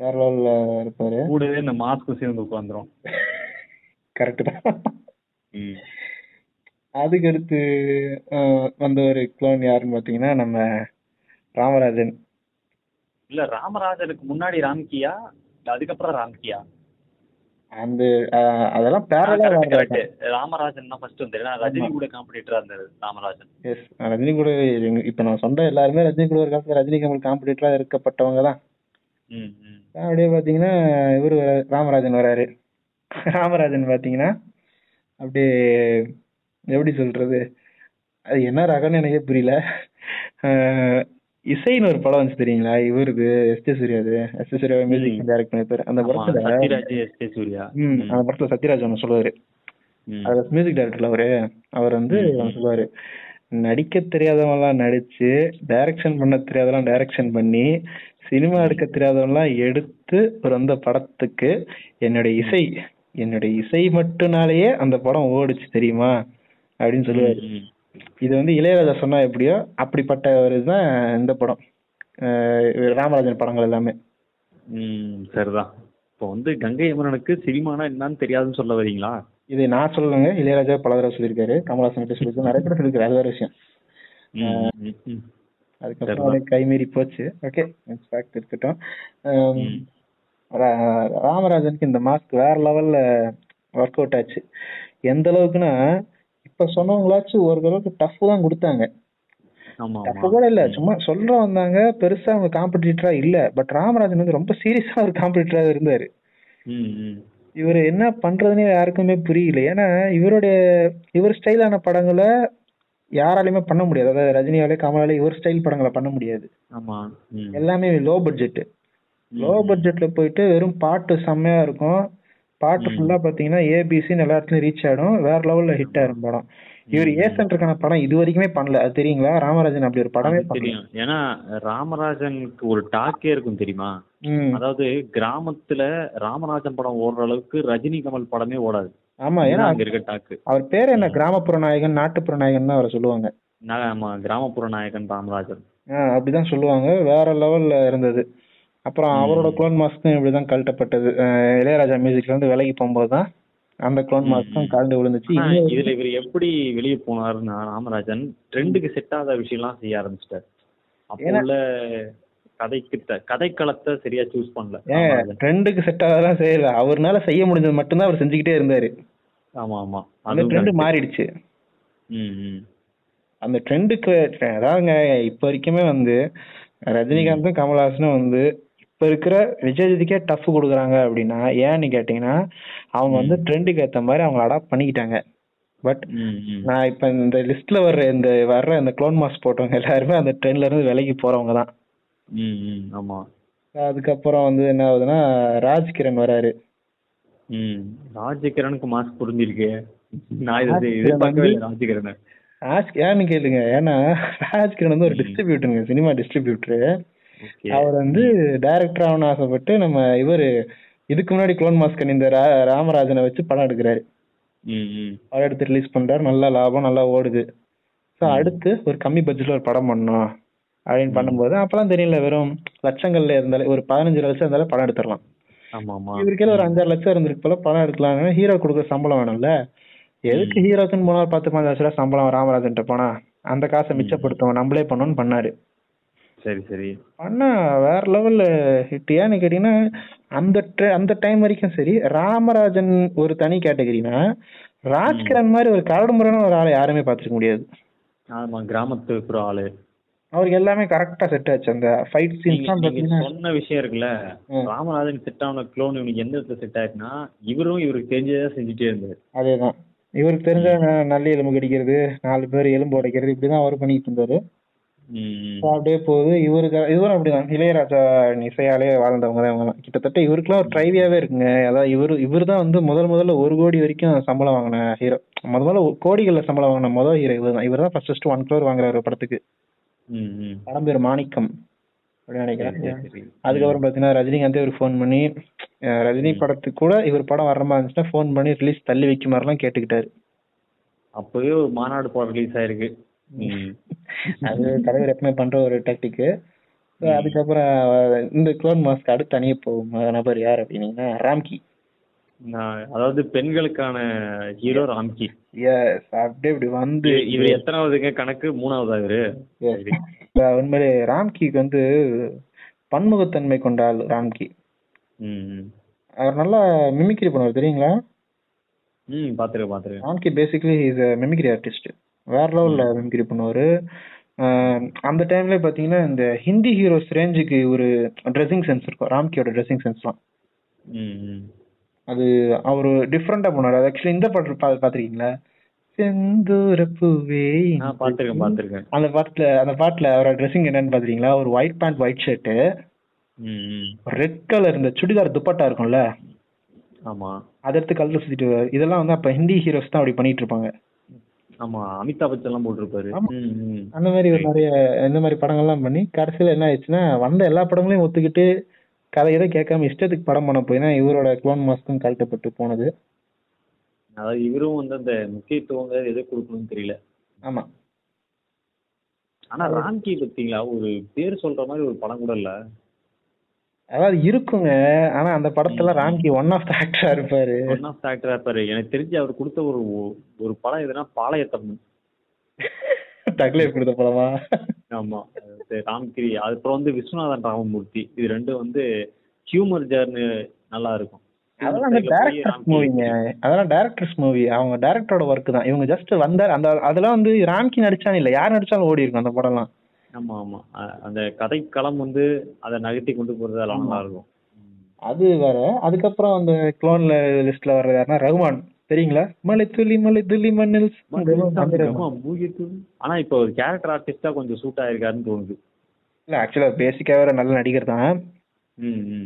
லெவல்ல இருப்பாரு. கூடவே இந்த மாஸ்க் சேர்ந்து உட்காந்துரும் கரெக்ட் தான். ம். அதுக்கு அடுத்து அஹ், வந்த ஒரு க்ளோன் யாருன்னு பாத்தீங்கன்னா நம்ம ராமராஜன். இல்ல ராமராஜனுக்கு முன்னாடி ராம்கியா? அதுக்கப்புறம் ராம்கியா? அந்த அதெல்லாம் பேரலா கரெக்ட் ராமராஜன் தான் ஃபர்ஸ்ட் வந்தாரு ரஜினி கூட காம்படிட்டரா இருந்தாரு ராமராஜன். எஸ் ரஜினி கூட இப்ப நான் சொன்ன எல்லாருமே ரஜினி கூட ஒரு காலத்துல ரஜினி கமல் காம்படிட்டரா இருக்கப்பட்டவங்க தான். அப்படியே பாத்தீங்கன்னா இவரு வர- ராமராஜன் வராரு. ராமராஜன் பாத்தீங்கன்னா அப்படியே எப்படி சொல்றது? அது என்ன ரகம்னு எனக்கே புரியல. இசைன்னு ஒரு படம் வந்துச்சு தெரியுங்களா? இவருக்கு S J சூர்யாது S J Suriya music direct பண்ணிருப்பாரு அந்த படத்துல சத்யராஜ் எஸ் கே சூர்யா. ம், அந்த படத்துல சத்யராஜ் ஒன்று சொல்லுவாரு. ம். அது மியூசிக் டைரக்டர்ல அவரு. அவர் வந்து சொல்லுவாரு. நடிக்க தெரியாதவன்லாம் நடிச்சு டைரக்ஷன் பண்ண தெரியாதவெல்லாம் டைரக்ஷன் பண்ணி சினிமா எடுக்க தெரியாதவன்லாம் எடுத்து ஒரு அந்த படத்துக்கு என்னுடைய இசை என்னுடைய இசை மட்டும்னாலேயே அந்த படம் ஓடுச்சு தெரியுமா? அப்படின்னு சொல்லுவாரு. இது வந்து இளையராஜா சொன்னா எப்படியோ அப்படிப்பட்ட ஒரு இதுதான் இந்த படம். ராமராஜன் படங்கள் எல்லாமே. ம் சரிதான். இப்போ வந்து கங்கை அமரனுக்கு சினிமானா என்னன்னு தெரியாதுன்னு சொல்ல வரீங்களா? இது நான் சொல்லலைங்க இளையராஜா பல தடவை சொல்லியிருக்காரு கமலஹாசன் கிட்ட சொல்லியிருக்காரு நிறைய பேர் சொல்லியிருக்காரு அது வேற விஷயம். அதுக்கப்புறம் கைமீறி போச்சு. ஓகே ஃபேக்ட் இருக்கட்டும் ராமராஜனுக்கு இந்த மாஸ்க் வேற லெவல்ல ஒர்க் அவுட் ஆச்சு. எந்த அளவுக்குன்னா இப்ப சொன்னவங்களாச்சும் ஒரு அளவுக்கு டஃப் தான் கொடுத்தாங்க. டஃப் கூட இல்ல சும்மா சொல்ற வந்தாங்க பெருசா அவங்க காம்படிட்டரா இல்ல பட் ராமராஜன் வந்து ரொம்ப சீரியஸா ஒரு காம்படிட்டரா இருந்தாரு. இவர் என்ன பண்றதுன்னே யாருக்குமே புரியல. ஏன்னா இவருடைய இவர் ஸ்டைலான படங்களை யாராலையுமே பண்ண முடியாது. அதாவது ரஜினியாலே கமலாலே இவர் ஸ்டைல் படங்களை பண்ண முடியாது. ஆமா. எல்லாமே லோ பட்ஜெட் லோ பட்ஜெட்ல போயிட்டு வெறும் பாட்டு செம்மையா இருக்கும். பாட்டு. ஃபுல்லா பாத்தீங்கன்னா ஏபிசின்னு எல்லா இடத்துலயும் ரீச் ஆயிடும். வேற லெவல்ல ஹிட் ஆயிரும் படம். இவர் ம். ஏ சென்டருக்கான படம் இது வரைக்குமே பண்ணல. அது தெரியுங்களா? ராமராஜன் அப்படி ஒரு படமே தெரியும். ஏன்னா ராமராஜனுக்கு ஒரு டாக்கே இருக்கும் தெரியுமா. அதாவது கிராமத்துல ராமராஜன் படம் ஓடுற அளவுக்கு ரஜினி கமல் படமே ஓடாது. ஆமா ஏன்னா அங்க இருக்க டாக்கு. அவர் பேர் என்ன? கிராமப்புற நாயகன் நாட்டுப்புற நாயகன் தான் அவரை சொல்லுவாங்க. ஆமா கிராமப்புற நாயகன் ராமராஜன். அப்படிதான் சொல்லுவாங்க. வேற லெவல்ல இருந்தது. அப்புறம். அவரோட குளோன் மாஸ்க்கும் இப்படிதான் கழட்டப்பட்டது. இளையராஜா மியூசிக்ல இருந்து விலகி போகும்போது தான் அந்த குளோன் மாஸ்க்கும். கலந்து விழுந்துச்சு இதுல இவர் எப்படி வெளியே போனாருன்னா ராமராஜன் ட்ரெண்டுக்கு செட் ஆகாத விஷயம்லாம் செய்ய ஆரம்பிச்சிட்டாரு அப்போ கதைக்கு கதைக்களத்தை சரியா சூஸ் பண்ணல. ட்ரெண்டுக்கு செட் ஆகலாம் செய்யல அவர்னால செய்ய முடிஞ்சது மட்டும்தான் அவர் செஞ்சுக்கிட்டே இருந்தாரு ஆமா ஆமா அந்த ட்ரெண்ட். மாறிடுச்சு. அந்த ட்ரெண்டுக்கு அதாவதுங்க இப்ப வரைக்குமே வந்து ரஜினிகாந்தும் கமல்ஹாசனும் வந்து இப்ப இருக்கிற விஜயஜித்துக்கே டஃப் கொடுக்குறாங்க அப்படின்னா ஏன்னு கேட்டீங்கன்னா அவங்க வந்து ட்ரெண்டுக்கு ஏத்த மாதிரி அவங்க அடாப்ட் பண்ணிக்கிட்டாங்க. பட். நான் இப்ப இந்த லிஸ்ட்ல வர்ற இந்த வர்ற இந்த க்ளோன் மாஸ் போட்டவங்க எல்லாருமே அந்த ட்ரெண்ட்ல இருந்து விலகி போறவங்க தான். ஆமா. அதுக்கப்புறம் வந்து என்ன ஆகுதுன்னா ராஜ்கிரண் வராரு. ம். ராஜகிரனுக்கு மாஸ்க் புரிஞ்சிருக்கு. நான் இது எதிர்பார்க்கவே ராஜகிரண. ராஜ் ஏன்னு கேளுங்க. ஏன்னா ராஜ்கிரண் வந்து ஒரு. டிஸ்ட்ரிபியூட்டருங்க சினிமா டிஸ்ட்ரிபியூட்டர் அவர் வந்து டைரக்டர் ஆகணும்னு ஆசைப்பட்டு நம்ம இவரு இதுக்கு முன்னாடி க்ளோன் மாஸ்கன் இந்த ராமராஜனை வச்சு படம் எடுக்கிறாரு. படம் எடுத்து ரிலீஸ் பண்றாரு. நல்ல லாபம் நல்லா ஓடுது. ஸோ. அடுத்து ஒரு கம்மி பட்ஜெட்ல ஒரு படம் பண்ணணும் அப்படின்னு. பண்ணும்போது அப்பெல்லாம் தெரியல வெறும் லட்சங்கள்ல இருந்தாலே ஒரு பதினஞ்சு லட்சம் இருந்தாலே படம் எடுத்துடலாம். இவருக்கே ஒரு அஞ்சாறு லட்சம் இருந்திருக்கு போல படம் எடுக்கலாம் ஹீரோ கொடுக்குற சம்பளம் வேணும்ல. எதுக்கு ஹீரோக்குன்னு போனா பத்து பதினஞ்சு லட்ச ரூபா சம்பளம் ராமராஜன்ட்ட போனா? அந்த காசை மிச்சப்படுத்துவோம் நம்மளே பண்ணோம்னு பண்ணாரு. சரி சரி. ஆனா வேற லெவல்ல ஹிட் ஏன்னு கேட்டீங்கன்னா அந்த அந்த டைம் வரைக்கும் சரி ராமராஜன் ஒரு தனி கேட்டகரினா ராஜ்கிரண் மாதிரி ஒரு கரடு முறையான ஒரு ஆளை யாருமே பார்த்துருக்க முடியாது. ஆமா கிராமத்து இருக்கிற ஆளு. அவருக்கு எல்லாமே கரெக்டா செட் ஆச்சு. அந்த ஃபைட் பாத்தீங்கன்னா சொன்ன விஷயம் இருக்குல்ல. ராமராஜன் செட் ஆன க்ளோன் இவனுக்கு எந்த இடத்துல செட் ஆயிருக்குன்னா இவரும் இவருக்கு தெரிஞ்சதா செஞ்சுட்டே இருந்தாரு. அதேதான். இவருக்கு தெரிஞ்ச நல்ல எலும்பு கடிக்கிறது நாலு பேர் எலும்பு உடைக்கிறது இப்படிதான் அவர் பண்ணிட்டு இருந்தாரு. அப்படியே போகுது. இவருக்கு இவரும் அப்படிதான். இளையராஜா இசையாலே வாழ்ந்தவங்க தான் இவங்க கிட்டத்தட்ட இவருக்குலாம் ஒரு ட்ரைவியாவே இருக்குங்க. அதாவது இவரு இவர் தான் வந்து முதல் முதல்ல ஒரு கோடி வரைக்கும் சம்பளம் வாங்கின ஹீரோ முத முதல்ல கோடிகள்ல சம்பளம் வாங்கின முதல் ஹீரோ இவர் தான். இவர் தான் ஃபர்ஸ்ட் ஃபர்ஸ்ட் ஒன் க்ரோர் வாங்குறாரு ஒரு படத்துக்கு. படம் பேர் மாணிக்கம். அப்படின்னு நினைக்கிறேன். அதுக்கப்புறம் பாத்தீங்கன்னா ரஜினிகாந்தே ஒரு ஃபோன் பண்ணி ரஜினி படத்துக்கு கூட இவர் படம் வர மாதிரி இருந்துச்சுன்னா ஃபோன் பண்ணி ரிலீஸ் தள்ளி வைக்க மாதிரிலாம் கேட்டுக்கிட்டாரு. அப்பவே ஒரு மாநாடு படம் ரிலீஸ் ஆயிருக்கு. அது தலைவர் எப்பவுமே பண்ற ஒரு டாக்டிக்கு அதுக்கப்புறம் இந்த க்ளோன் மாஸ்க் அடுத்து அணிய போகும். நபர் யார் அப்படின்னீங்கன்னா ராம்கி அதாவது பெண்களுக்கான ஹீரோ ராம்கி எஸ் அப்படியே இப்படி வந்து இவர் எத்தனாவதுங்க கணக்கு? மூணாவதா. அஹ் உண்மையிலே ராம்கிக்கு வந்து பன்முகத்தன்மை கொண்ட ஆள் ராம்கி. அவர் நல்லா மிமிக்ரி பண்ணுவார் தெரியுங்களா? ம் பாத்துருக்கேன் பாத்துருக்கேன். Ramki basically is mimicry artist வேற லெவல்ல மிமிக்ரி பண்ணுவாரு. அந்த டைம்ல பாத்தீங்கன்னா இந்த ஹிந்தி ஹீரோஸ் ரேஞ்சுக்கு ஒரு ட்ரெஸ்ஸிங் சென்ஸ் இருக்கும். ராம்கியோட ட்ரெஸ்ஸிங் சென்ஸ்லாம். அது அவர் டிஃப்ரெண்டா பண்ணுவாரு அது ஆக்சுவலி இந்த பாட்டு பாத்திருக்கீங்களா? செந்தூர பூவே ஆ பாத்துருக்கேன் பாத்துருக்கேன். அந்த பாட்டுல அந்த பாட்டுல அவரோட ட்ரெஸ்ஸிங் என்னன்னு பாத்தீங்களா ஒரு ஒயிட் பேண்ட் ஒயிட் ஷர்ட் ம், ம். ரெட் கலர் இந்த சுடிதார் துப்பட்டா இருக்கும்ல? ஆமா. அதை எடுத்து கலந்து சுத்திட்டு. இதெல்லாம் வந்து அப்ப ஹிந்தி ஹீரோஸ் தான் அப்படி பண்ணிட்டு இருப்பாங்க. ஆமா அமிதாப் பச்சன் எல்லாம் போட்டிருப்பாரு. அந்த மாதிரி நிறைய இந்த மாதிரி படங்கள்லாம் பண்ணி கடைசியில என்ன ஆயிடுச்சுன்னா வந்த எல்லா படங்களையும் ஒத்துக்கிட்டு கதையதை கேட்காம இஷ்டத்துக்கு படம் பண்ண போய் இவரோட க்ளோன் மாஸ்க்கும் கழட்டப்பட்டு போனது. அதாவது இவரும் வந்து அந்த முக்கியத்துவங்க எதை கொடுக்கணும்னு தெரியல. ஆமா. ஆனா ராம்கி பாத்தீங்களா? ஒரு பேர் சொல்ற மாதிரி ஒரு படம் கூட இல்ல. அதாவது இருக்குங்க ஆனா அந்த படத்துல ராம்கி ஒன் ஆஃப் த ஆக்டரா இருப்பாரு. ஒன் ஆஃப் ஆக்டரா இருப்பாரு. எனக்கு தெரிஞ்சு அவர் கொடுத்த ஒரு ஒரு படம் எதுனா பாளையத்தம். தக்லைஃப் கொடுத்த படமா? ஆமா. அது ராம்கிரி அப்புறம் வந்து விஸ்வநாதன் ராமமூர்த்தி. இது ரெண்டும் வந்து ஹியூமர் ஜர்னு நல்லா இருக்கும். அதெல்லாம் அந்த டேரக்டர்ஸ் மூவிங்க அதெல்லாம் டேரக்டர்ஸ் மூவி அவங்க டேரக்டரோட ஒர்க் தான். இவங்க ஜஸ்ட் வந்தார். அந்த அதெல்லாம் வந்து ராம்கி நடிச்சாலும் இல்ல. யார் நடிச்சாலும் ஓடி இருக்கும் அந்த படம்லாம். ஆமா ஆமா. அந்த கதைக்களம் வந்து அதை நகர்த்தி கொண்டு போறது அதெல்லாம் நல்லா இருக்கும். அது வேற. அதுக்கப்புறம் அந்த குளோன்ல லிஸ்ட்ல வர்றது யாருன்னா ரகுமான். தெரியுங்களா? மலை துளி மலை துளி மண்ணில் ஆனா இப்போ ஒரு கேரக்டர் ஆர்டிஸ்டா கொஞ்சம் சூட் ஆயிருக்காருன்னு தோணுது. இல்ல ஆக்சுவலா பேசிக்கா வேற நல்ல நடிகர் தான்.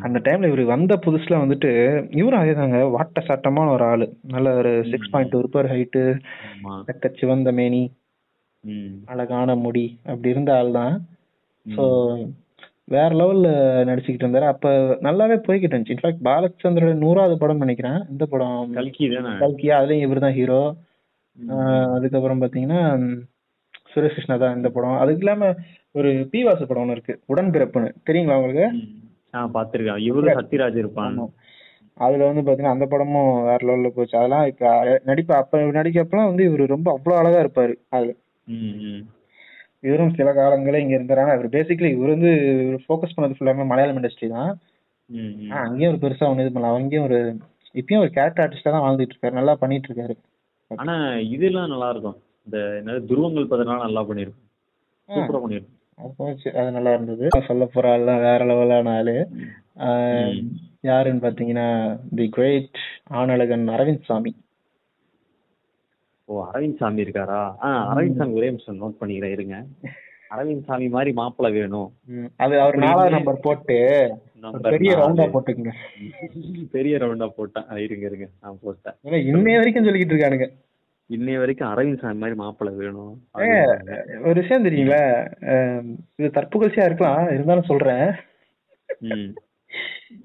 அந்த டைம்ல இவரு வந்த புதுசுல வந்துட்டு இவரும் அதேதாங்க. வாட்ட சாட்டமான ஒரு ஆளு. நல்ல ஒரு சிக்ஸ் பாயிண்ட் டூ இருப்பார் ஹைட்டு சிவந்த மேனி. அழகான முடி அப்படி இருந்த ஆள் தான். ஸோ வேற லெவல்ல நடிச்சுக்கிட்டு இருந்தாரு. அப்ப நல்லாவே போய்கிட்டு இருந்துச்சு. இன்ஃபேக்ட் பாலச்சந்திரோட நூறாவது படம் நினைக்கிறேன். இந்த படம் கல்கி தானே? கல்கியா அதுலயும் இவர் தான் ஹீரோ அதுக்கப்புறம் பாத்தீங்கன்னா சுரேஷ் கிருஷ்ணா தான் இந்த படம். அதுக்கு இல்லாம ஒரு பி வாசு படம் ஒன்று இருக்கு. உடன்பிறப்புன்னு. தெரியுங்களா உங்களுக்கு? ம். ஆ பாத்திருக்கேன். இவரு சத்யராஜ் இருப்பான் அதுல வந்து பாத்தீங்கன்னா அந்த படமும் வேற லெவல்ல போச்சு. அதெல்லாம் இப்ப நடிப்பு அப்ப நடிக்கப்பெல்லாம் வந்து இவரு ரொம்ப அவ்வளவு அழகா இருப்பாரு. அதுல. இவரும் சில காலங்களே இங்க இருந்தாரு இவர் பேசிக்கலி இவர் வந்து ஃபோக்கஸ் பண்ணது ஃபுல்லாமே மலையாளம் இண்டஸ்ட்ரி தான். அங்கேயும் ஒரு பெருசா ஒண்ணு இது பண்ணல. அங்கேயும் ஒரு இப்பயும் ஒரு கேரக்டர் ஆர்டிஸ்டா தான் வாழ்ந்துட்டு இருக்காரு. நல்லா பண்ணிட்டு இருக்காரு. ஆனா இதெல்லாம் நல்லா இருக்கும். இந்த என்னது துருவங்கள் பதினால நல்லா பண்ணிருக்கும் சூப்பரா பண்ணிருக்கும் அது நல்லா இருந்தது. சொல்ல போற ஆள்லாம் வேற லெவலான ஆளு. யாருன்னு பாத்தீங்கன்னா தி கிரேட் ஆனழகன் அரவிந்த் சாமி. ஓ அரவிந்த் சாமி இருக்காரா? ஆ அரவிந்த் சாமி ஒரே நிமிஷம் நோட் பண்ணிக்கிறேன் இருங்க. அரவிந்த் சாமி மாதிரி மாப்பிள்ளை வேணும். அது அவர் நாலாவது நம்பர் போட்டு பெரிய. ரவுண்டா போட்டுக்குங்க. பெரிய ரவுண்டா போட்டேன். இருங்க இருங்க. நான் போட்டேன். இன்னைய வரைக்கும் சொல்லிக்கிட்டு இருக்கானுங்க. இன்னைய வரைக்கும் அரவிந்த் சாமி மாதிரி மாப்பிள்ளை வேணும். ஒரு விஷயம் தெரியுங்களா? இது தற்புகழ்ச்சியா இருக்கலாம். இருந்தாலும் சொல்றேன்.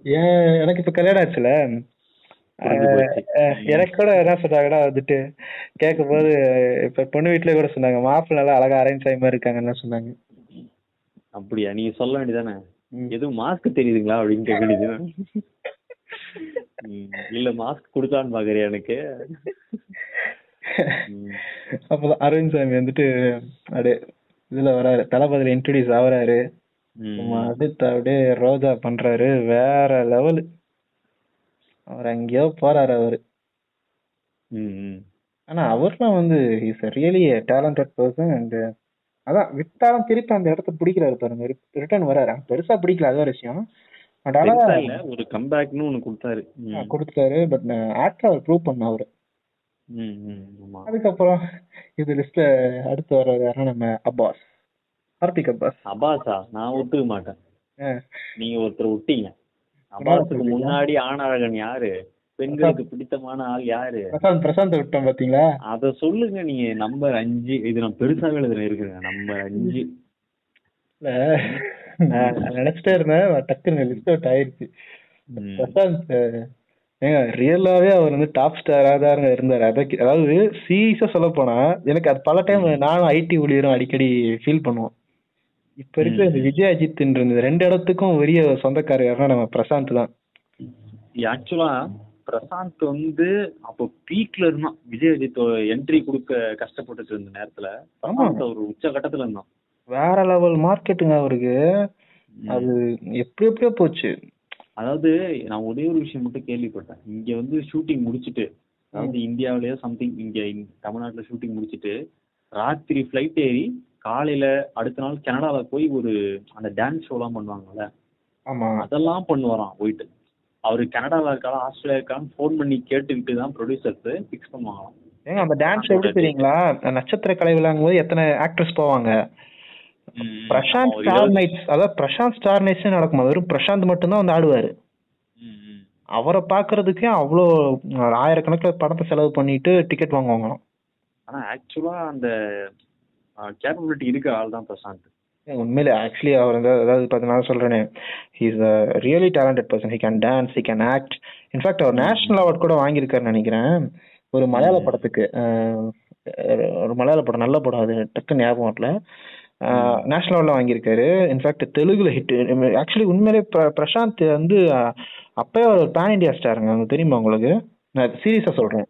ஏன் எனக்கு இப்ப கல்யாணம் ஆச்சுல. எனக்கு கூட என்ன சொன்னாங்கன்னா வந்துட்டு கேட்கும் போது இப்ப பொண்ணு வீட்டுல கூட சொன்னாங்க மாப்பிள்ளை நல்லா அழகா அரேஞ்ச் ஆகி மாதிரி இருக்காங்கன்னு சொன்னாங்க. அப்படியா? நீங்க சொல்ல வேண்டியதானே. எதுவும் மாஸ்க் தெரியுதுங்களா அப்படின்னு கேட்க வேண்டியதுதானே? ம், இல்ல மாஸ்க் கொடுக்கலான்னு பாக்குறியா எனக்கு. அப்பதான் அரவிந்த் சாமி வந்துட்டு அப்படியே இதுல வராரு தளபதியில இன்ட்ரடியூஸ் ஆகுறாரு. அடுத்து அப்படியே ரோஜா பண்றாரு வேற லெவல் அவர் எங்கேயோ போறாரு அவரு. ம். ஆனா அவர்லாம் வந்து is really talented person and அதான் விட்டாலும் திருப்பி அந்த இடத்த பிடிக்கிறாரு பாருங்க. ரிட்டர்ன் வராரு. பெருசா பிடிக்கல அது ஒரு விஷயம். பட் ஒரு கம்பேக்னு ஒண்ணு கொடுத்தாரு. கொடுத்தாரு பட் ஆக்டர் அவர் ப்ரூவ் பண்ண அவரு. அதுக்கப்புறம் இது லிஸ்ட்ல அடுத்து வர்றது யாருன்னா நம்ம அப்பாஸ். கார்த்திக் அப்பாஸ். அபாஸா நான் ஒத்துக்க மாட்டேன். நீங்க ஒருத்தர் விட்டீங்க. அபாஸுக்கு முன்னாடி ஆணழகன் யாரு? பெண்களுக்கு பிடித்தமான ஆள் யாரு? பிரசாந்த் பிரசாந்த் விட்டோம் பாத்தீங்களா? அத சொல்லுங்க நீங்க. நம்பர் அஞ்சு. இது நான் பெருசாவே எழுதுல இருக்குங்க நம்பர் அஞ்சு. நினைச்சிட்டே இருந்தேன். டக்குன்னு லிஸ்ட் அவுட் ஆயிருச்சு. பிரசாந்த் ஏங்க ரியலாவே அவர் வந்து டாப் ஸ்டாரா தான் இருந்தாரு. அத- அதாவது சீரியஸா சொல்ல போனா எனக்கு அது பல டைம் நானும் ஐடி ஊழியரும் அடிக்கடி ஃபீல் பண்ணுவோம். இப்ப இருக்கிற இந்த விஜய் அஜித் இந்த ரெண்டு இடத்துக்கும் பெரிய சொந்தக்காரர் யாருன்னா நம்ம பிரசாந்த் தான். ஆக்சுவலா பிரசாந்த் வந்து அப்போ பீக்ல இருந்தான். விஜய் அஜித் என்ட்ரி கொடுக்க கஷ்டப்பட்டுட்டு இருந்த நேரத்துல பிரசாந்த் ஒரு உச்ச கட்டத்துல இருந்தான். வேற லெவல் மார்க்கெட்டுங்க அவருக்கு. அது எப்படி எப்படியோ போச்சு. அதாவது நான் ஒரே ஒரு விஷயம் மட்டும் கேள்விப்பட்டேன். இங்க வந்து ஷூட்டிங் முடிச்சிட்டு அதாவது இந்தியாவிலேயோ சம்திங் இங்க தமிழ்நாட்டுல ஷூட்டிங் முடிச்சிட்டு ராத்திரி ஃபிளைட் ஏறி காலையில அடுத்த நாள் கனடால போய் ஒரு அந்த டான்ஸ் ஷோலாம் பண்ணுவாங்கல்ல ஆமா. அதெல்லாம் பண்ணுவாராம் போயிட்டு. அவரு கனடால இருக்காளா ஆஸ்திரேலியா இருக்கான்னு ஃபோன் பண்ணி கேட்டுக்கிட்டு தான் ப்ரொடியூசர்ஸ் ஃபிக்ஸ் பண்ணுவாங்களாம். ஏங்க அந்த டான்ஸ் எப்படி தெரியுங்களா? நட்சத்திர கலை விழாங்கும் போது எத்தனை ஆக்ட்ரஸ் போவாங்க பிரசாந்த் ஸ்டார் நைட்ஸ் அதாவது பிரசாந்த் ஸ்டார் நைட்ஸ் நடக்குமா? வெறும் பிரசாந்த் மட்டும்தான் வந்து ஆடுவாரு. அவரை பாக்குறதுக்கே அவ்வளோ ஆயிரக்கணக்கில் பணத்தை செலவு பண்ணிட்டு டிக்கெட் வாங்குவாங்களாம். ஆனா ஆக்சுவலா அந்த கேப்பபிலிட்டி இருக்க ஆள் தான் பிரசாந்த். உண்மையிலே ஆக்சுவலி அவர் வந்து அதாவது பார்த்து நான் சொல்றேனே he's a really talented person he can dance he can act in fact our national award கூட வாங்கியிருக்காருன்னு நினைக்கிறேன். ஒரு மலையாள படத்துக்கு ஒரு மலையாள படம் நல்ல படம் அது டக்கு ஞாபகம் வரல. நேஷனல் லெவல்ல வாங்கியிருக்காரு. இன்ஃபேக்ட் தெலுங்குல ஹிட் ஆக்சுவலி உண்மையிலே பிர- பிரசாந்த் வந்து அவர் ஒரு பேன் இந்தியா ஸ்டாருங்க உங்களுக்கு தெரியுமா உங்களுக்கு? நான் சீரியஸா சொல்றேன்.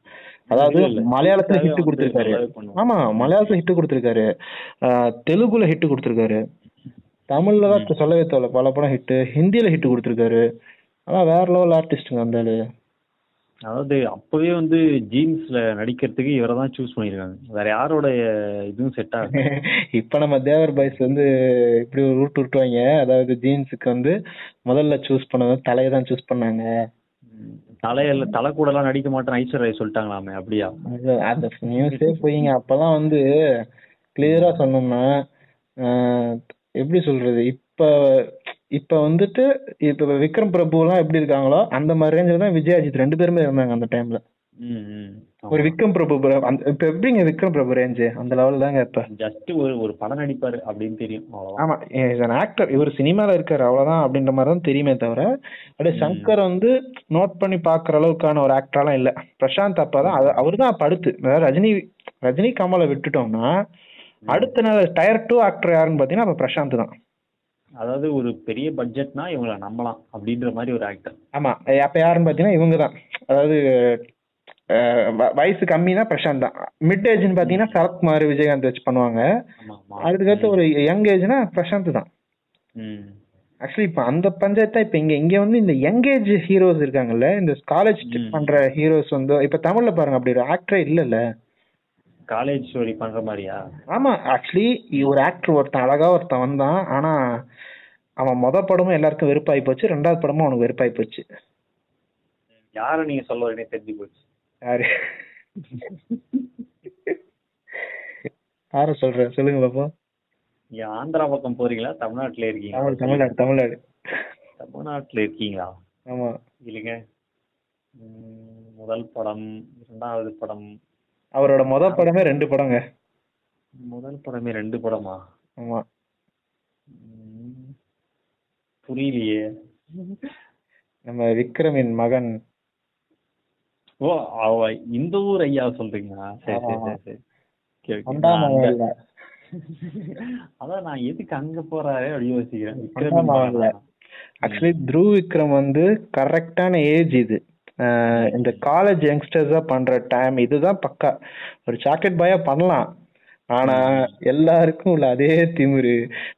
அதாவது. மலையாளத்துல ஹிட் கொடுத்திருக்காரு. ஆமா மலையாளத்துல ஹிட் கொடுத்திருக்காரு. தெலுங்குல ஹிட் கொடுத்திருக்காரு. தமிழ்ல தான் சொல்லவே தேவையில்ல. பல படம் ஹிட் ஹிந்தியில ஹிட் கொடுத்திருக்காரு. ஆனா வேற லெவல் ஆர்டிஸ்ட்ங்க அந்த அதாவது அப்பவே வந்து ஜீன்ஸ்ல நடிக்கிறதுக்கு இவரை தான் சூஸ் பண்ணிருக்காங்க வேற யாரோட இதுவும் செட் ஆகல. இப்ப நம்ம தேவர் பாய்ஸ் வந்து இப்படி ஒரு ரூட் விட்டுவாங்க அதாவது ஜீன்ஸுக்கு வந்து முதல்ல சூஸ் பண்ணது தலையை தான் சூஸ் பண்ணாங்க. தலையில தலை கூட எல்லாம் நடிக்க மாட்டேன் ஐஸ்வர்யா சொல்லிட்டாங்களாமே அப்படியா? அந்த நியூஸே போயிங்க. அப்பெல்லாம் வந்து கிளியரா சொன்னோம்னா எப்படி சொல்றது? இப்ப இப்ப வந்துட்டு இப்ப விக்ரம் பிரபு எல்லாம் எப்படி இருக்காங்களோ அந்த மாதிரி ரேஞ்சில தான் விஜய் அஜித் ரெண்டு பேருமே இருந்தாங்க அந்த டைம்ல. ஒரு விக்ரம் பிரபு இப்ப எப்படிங்க விக்ரம் பிரபு ரேஞ்சு அந்த லெவல் தாங்க இப்ப. ஜஸ்ட் ஒரு ஒரு படம் நடிப்பாரு அப்படின்னு தெரியும் ஆமா இஸ் ஆக்டர் இவர் சினிமால இருக்காரு அவ்வளவுதான் அப்படின்ற மாதிரி தான் தெரியுமே தவிர அப்படியே சங்கர் வந்து நோட் பண்ணி பாக்குற அளவுக்கான ஒரு ஆக்டர்லாம் இல்ல. பிரசாந்த் அப்பதான் அவர் தான் அதாவது ரஜினி ரஜினி கமலை விட்டுட்டோம்னா அடுத்த நாள் டயர் டூ ஆக்டர் யாருன்னு பாத்தீங்கன்னா அப்ப பிரசாந்த் தான். அதாவது ஒரு பெரிய பட்ஜெட்னா இவங்கள நம்பலாம் அப்படின்ற மாதிரி ஒரு ஆக்டர் ஆமா அப்ப யாருன்னு பாத்தீங்கன்னா இவங்க தான். அதாவது வயசு கம்மினா பிரசாந்த் தான். மிட் ஏஜ்னு பாத்தீங்கன்னா சரத்குமார் விஜயகாந்த் வச்சு பண்ணுவாங்க. அதுக்கடுத்து ஒரு யங் ஏஜ்னா பிரசாந்த் தான். ஆக்சுவலி இப்ப அந்த பஞ்சாயத்து இப்ப இங்க இங்க வந்து இந்த யங்கேஜ் ஹீரோஸ் இருக்காங்கல்ல இந்த காலேஜ். பண்ற ஹீரோஸ் வந்து இப்ப தமிழ்ல பாருங்க அப்படி ஒரு ஆக்டரே இல்லல்ல. காலேஜ் ஸ்டோரி பண்ற மாதிரியா? ஆமா ஆக்சுவலி ஒரு ஆக்டர் ஒருத்தன் அழகா ஒருத்தன் வந்தான். ஆனா அவன் மொத படமும் எல்லாருக்கும் வெறுப்பாகி போச்சு ரெண்டாவது படமும் அவனுக்கு வெறுப்பாகி போச்சு. யார நீங்க சொல்ல வரீங்க தெரிஞ்சு போச்சு. யாரு? யார சொல்ற? சொல்லுங்க பாப்பா நீங்க ஆந்திரா பக்கம் போறீங்களா? தமிழ்நாட்டுல இருக்கீங்களா? தமிழ் தமிழ்நாடு தமிழ்நாடு. தமிழ்நாட்டுல இருக்கீங்களா? ஆமா. இல்லைங்க. முதல் படம் இரண்டாவது படம். அவரோட மொத படமே ரெண்டு படங்க. முதல் படமே ரெண்டு படமா? ஆமா. புரியலையே. நம்ம விக்ரமின் மகன் ஓ அவ இந்த ஊர் ஐயா சொல்றீங்களா? சரி சரி. சரி. அதான் நான் எதுக்கு அங்க போறாரு அப்படி யோசிக்கிறேன்? ஆக்சுவலி த்ருவ் விக்ரம் வந்து கரெக்டான ஏஜ் இது. இந்த காலேஜ் யங்ஸ்டர்ஸா பண்ற டைம் இதுதான் பக்கா. ஒரு சாக்லேட் பாயா பண்ணலாம். ஆனா எல்லாருக்கும் உள்ள அதே திமிரு.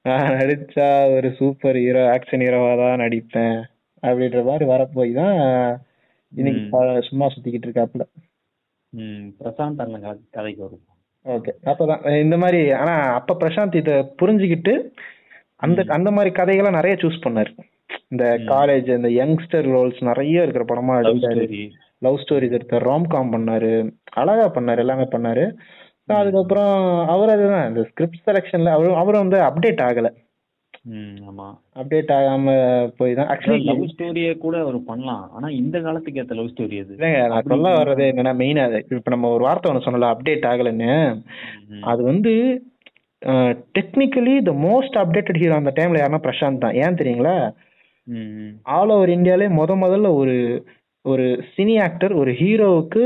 நான் நடிச்சா ஒரு சூப்பர் ஹீரோ ஆக்ஷன் ஹீரோவா தான் நடிப்பேன். அப்படின்ற மாதிரி வரப்போய் தான் இன்னைக்கு சும்மா சுத்திக்கிட்டு இருக்காப்புல. ம் பிரசாந்த் அண்ணன் கதை- கதைக்கு வரும் ஓகே. அப்பதான் இந்த மாதிரி ஆனா அப்ப பிரசாந்த் இத புரிஞ்சுக்கிட்டு அந்த அந்த மாதிரி கதைகளை நிறைய சூஸ் பண்ணாரு. இந்த காலேஜ் இந்த யங்ஸ்டர் ரோல்ஸ் நிறைய இருக்கிற படமா லவ் எடுத்தாரு. ஸ்டோரி லவ் ஸ்டோரிஸ் எடுத்தாரு ராம் காம் பண்ணாரு. அழகா பண்ணாரு எல்லாமே பண்ணாரு. அதுக்கப்புறம் அவர் அதுதான் இந்த ஸ்கிரிப்ட் செலெக்ஷன்ல அவரும் அவரும் வந்து அப்டேட் ஆகல. ஆமா. அப்டேட் ஆகாம போய் தான். ஆக்சுவலி லவ் ஸ்டோரியே கூட அவர் பண்ணலாம். ஆனா இந்த காலத்துக்கு ஏத்த லவ் ஸ்டோரி அது. நான் சொல்ல வர்றது என்னன்னா மெயினா இப்ப நம்ம ஒரு வார்த்தை ஒன்று சொன்னல அப்டேட் ஆகலைன்னு. அது வந்து technically the most updated hero அந்த டைம்ல யாருன்னா பிரசாந்த் தான். ஏன் தெரியுங்களா. ஆல் ஓவர் இந்தியாலே முத முதல்ல ஒரு ஒரு சினி ஆக்டர் ஒரு ஹீரோவுக்கு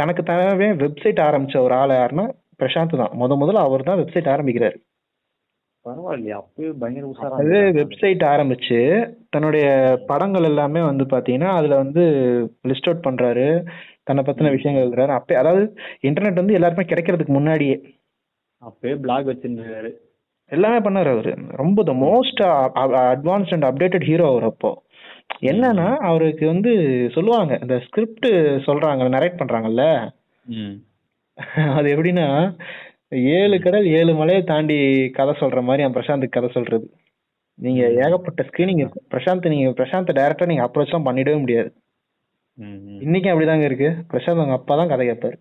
தனக்கு தானே வெப்சைட் ஆரம்பிச்ச ஒரு ஆள் யாருன்னா பிரசாந்த் தான். முத முதல்ல அவர் தான் வெப்சைட் ஆரம்பிக்கிறாரு. பரவாயில்லையா அப்பவே பயங்கர உஷாரா அது. வெப்சைட் ஆரம்பிச்சு தன்னுடைய படங்கள் எல்லாமே வந்து பாத்தீங்கன்னா அதுல வந்து லிஸ்ட் அவுட் பண்றாரு தன்னை பத்தின விஷயங்கள் எழுதுறாரு. அப்ப அதாவது இன்டர்நெட் வந்து எல்லாருமே கிடைக்கிறதுக்கு முன்னாடியே. அப்பவே பிளாக் வச்சிருந்தாரு. எல்லாமே பண்ணாரு அவரு. ரொம்ப the most advanced and updated hero அவர் அப்போ. என்னன்னா அவருக்கு வந்து சொல்லுவாங்க இந்த ஸ்கிரிப்ட் சொல்றாங்க நரேட் பண்றாங்கல்ல. ம். அது எப்படின்னா ஏழு கடல் ஏழு மலையை தாண்டி கதை சொல்ற மாதிரி என் பிரசாந்த் கதை சொல்றது. நீங்க ஏகப்பட்ட ஸ்கிரீனிங் இருக்கும் பிரசாந்த் நீங்க பிரசாந்த் டைரக்டா நீங்க அப்ரோச் எல்லாம் பண்ணிடவே முடியாது. இன்னைக்கும் அப்படிதாங்க இருக்கு. பிரசாந்த் அவங்க அப்பா தான் கதை கேட்பாரு.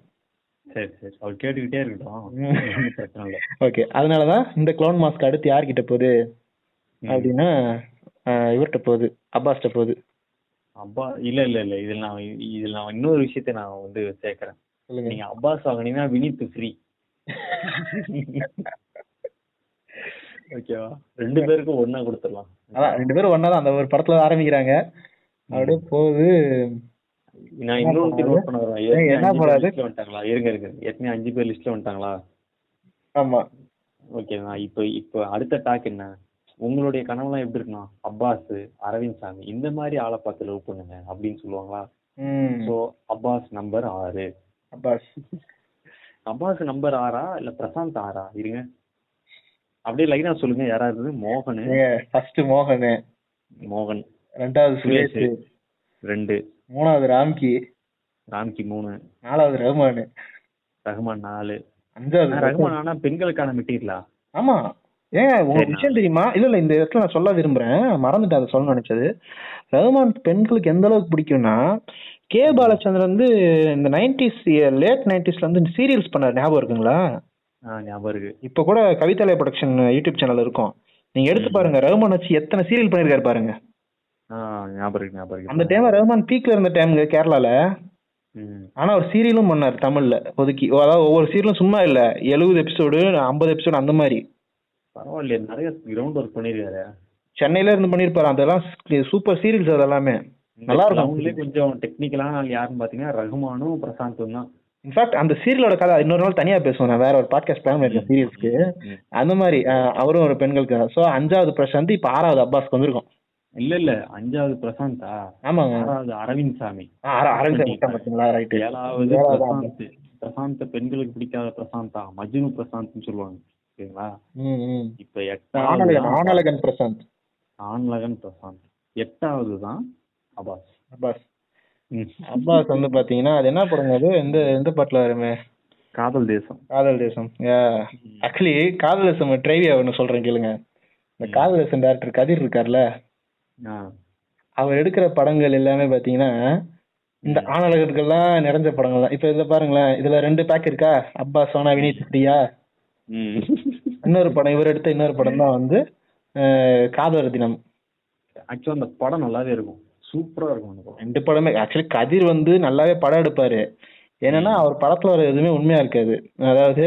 சரி சரி. அவர் கேட்டுக்கிட்டே இருக்கட்டும். ஓகே அதனாலதான் இந்த க்ளோன் மாஸ்க் அடுத்து யார்கிட்ட போகுது? அப்படின்னா இவர்கிட்ட போகுது. அப்பாஸ்ட்ட போகுது. அப்பா இல்ல இல்ல இல்ல. இதுல நான் இதுல நான் இன்னொரு விஷயத்த நான் வந்து சேர்க்கறேன். நீங்க அப்பாஸ் வாங்குனீங்கன்னா வினித் ஃப்ரீ ஓகேவா ரெண்டு பேருக்கும் ஒண்ணா கொடுத்துடலாம். அதான் ரெண்டு பேரும் ஒன்னா அந்த ஒரு படத்துல ஆரம்பிக்கிறாங்க. அப்படியே போகுது. நான் இன்னொரு நோட் பண்ண வரேன் என்ன? லிஸ்ட்ல வந்துட்டாங்களா? இருங்க இருங்க. ஏற்கனவே அஞ்சு பேர் லிஸ்ட்ல வந்துட்டாங்களா? ஆமா. ஓகேவா இப்போ இப்போ அடுத்த டாக் என்ன? உங்களுடைய கனவுலாம் எப்படி இருக்குன்னா அப்பாஸ் அரவிந்த் சாமி இந்த மாதிரி ஆளை பார்த்து லவ் பண்ணுங்க அப்படின்னு சொல்லுவாங்களா? ஸோ அப்பாஸ் நம்பர் ஆறு. அப்பாஸ். அப்பாஸ் நம்பர் ஆறா? இல்ல பிரசாந்த் ஆறா? இருங்க. அப்படியே லைனா சொல்லுங்க. யாராவது மோகன். ஃபர்ஸ்ட் மோகன். மோகன். ரெண்டாவது சுரேஷ். ரெண்டு. மூணாவது ராம்கி. ராம்கி மூணு. நாலாவது ரஹ்மான் ரஹ்மான் நாலு. அஞ்சாவது ரஹ்மான் ஆனா பெண்களுக்கான மெட்டீரியலா? ஆமா. ஏன் உங்களுக்கு விஷயம் தெரியுமா? இல்ல இல்ல இந்த இடத்துல நான் சொல்ல விரும்புறேன். மறந்துட்டேன் அதை சொல்ல நினைச்சது. ரஹ்மான் பெண்களுக்கு எந்த அளவுக்கு பிடிக்கும்னா கே. பாலச்சந்திரன் வந்து இந்த நைன்டிஸ் லேட் நைன்டிஸ்ல வந்து சீரியல்ஸ் பண்ணார். ஞாபகம் இருக்குங்களா? ஞாபகம் இருக்கு. இப்ப கூட கவிதாலய ப்ரொடக்ஷன் யூடியூப் சேனல் இருக்கும். நீங்க எடுத்து பாருங்க ரஹ்மான் வச்சு எத்தனை சீரியல் பண்ணிருக்காரு பாருங்க. அந்த டைம் ரஹ்மான் பீக்ல இருந்த டைம்ங்க கேரளால. ஆனா ஒரு சீரியலும் பண்ணார் தமிழ்ல ஒதுக்கி. அதாவது ஒவ்வொரு சீரியலும் சும்மா இல்ல எழுபது எபிசோடு ஐம்பது எபிசோடு அந்த மாதிரி. பரவாயில்லையே நிறைய கிரவுண்ட் ஒர்க் பண்ணிருக்காரு. சென்னையில இருந்து பண்ணிருப்பாரு அதெல்லாம் சூப்பர் சீரியல்ஸ் அதெல்லாமே நல்லா இருக்கும். அவங்களே கொஞ்சம் டெக்னிக்கலான ஆள் யாருன்னு பாத்தீங்கன்னா ரகுமானும் பிரசாந்தும் தான். இன்ஃபேக்ட் அந்த சீரியலோட கதை இன்னொரு நாள் தனியா பேசுவோம். நான் வேற ஒரு பாட்காஸ்ட் பிளான் பண்ணிருக்கேன் சீரியல்ஸ்க்கு. அந்த மாதிரி அவரும் ஒரு பெண்களுக்கு. ஸோ அஞ்சாவது பிரசாந்த் இப்ப ஆறாவது அப்பாஸ்க்கு வந்திருக்கும். இல்ல இல்ல அஞ்சாவது பிரசாந்தா? ஆமாங்க. ஆறாவது அரவிந்த் சாமி. ஏழாவது பிரசாந்த். பிரசாந்த் பெண்களுக்கு பிடிக்காத பிரசாந்தா? மஜ்னு பிரசாந்த்னு சொல்லுவாங்க. ஓகேங்களா? இப்ப எட்டாவது ஆனலகன் தான் ஆனலகன் பிரசாந்த். பிரசாந்த். எட்டாவது தான் அபாஸ். அப்பாஸ் ம். அப்பாஸ் வந்து பாத்தீங்கன்னா அது என்ன படங்க அது? எந்த எந்த பாட்டுல வருமே? காதல் தேசம். காதல் தேசம். ஆக்சுவலி காதல் தேசம் ட்ரைவியா ஒன்று சொல்றேன் கேளுங்க. இந்த காதல் தேசம் டேரக்டர் கதிர் இருக்கார்ல? அவர் எடுக்கிற படங்கள் எல்லாமே பாத்தீங்கன்னா இந்த ஆணழகர்கள்லாம் நிறைஞ்ச படங்கள் தான் இப்ப இதுல பாருங்களேன் இதுல ரெண்டு பேக் இருக்கா? அப்பா சோனா வினீத் பிரியா இன்னொரு படம் இவர் எடுத்த இன்னொரு படம் தான் வந்து காதலர் தினம். ஆக்சுவலா அந்த படம் நல்லாவே இருக்கும். சூப்பரா இருக்கும் அந்த படம். ரெண்டு படமே ஆக்சுவலி கதிர் வந்து நல்லாவே படம் எடுப்பாரு. என்னன்னா அவர் படத்துல வர எதுவுமே உண்மையா இருக்காது. அதாவது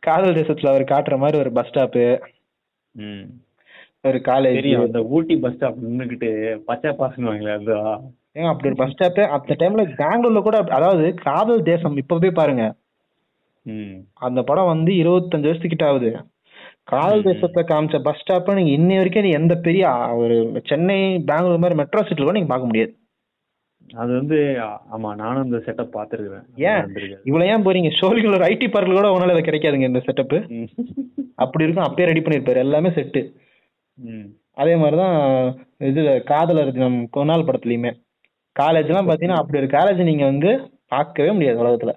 காதல் தேசத்துல அவர் காட்டுற மாதிரி ஒரு பஸ் ஸ்டாப்பு ம். ஒரு காலேஜ் அந்த ஊட்டி பஸ் ஸ்டாப் நின்னுக்கிட்டு பச்சை பாசுவாங்களே அதுதான் ஏங்க அப்படி ஒரு பஸ் ஸ்டாப்பு அந்த டைம்ல பெங்களூர்ல கூட அதாவது காதல் தேசம் இப்ப போய் பாருங்க. அந்த படம் வந்து இருபத்தஞ்சு வருஷத்துக்கிட்ட ஆகுது. காதல் தேசத்துல காமிச்ச பஸ் ஸ்டாப்ப நீங்க இன்னை வரைக்கும் நீ எந்த பெரிய ஒரு சென்னை பெங்களூர் மாதிரி மெட்ரோ சிட்டில கூட நீங்க பார்க்க முடியாது. அது வந்து ஆமா நானும் இந்த செட்டப் பாத்துருக்கேன் ஏன்? இவ்வளவு ஏன் போறீங்க? ஷோலிகள் ஒரு ஐடி பார்க்ல கூட உங்களால அது கிடைக்காதுங்க இந்த செட்டப் அப்படி இருக்கும். அப்பயே ரெடி பண்ணிருப்பாரு எல்லாமே செட்டு அதே மாதிரிதான் இதுல காதலர் தினம் கொனால் படத்துலயுமே. காலேஜ்லாம் பாத்தீங்கன்னா அப்படி ஒரு காலேஜ் நீங்க வந்து பார்க்கவே முடியாது உலகத்துல.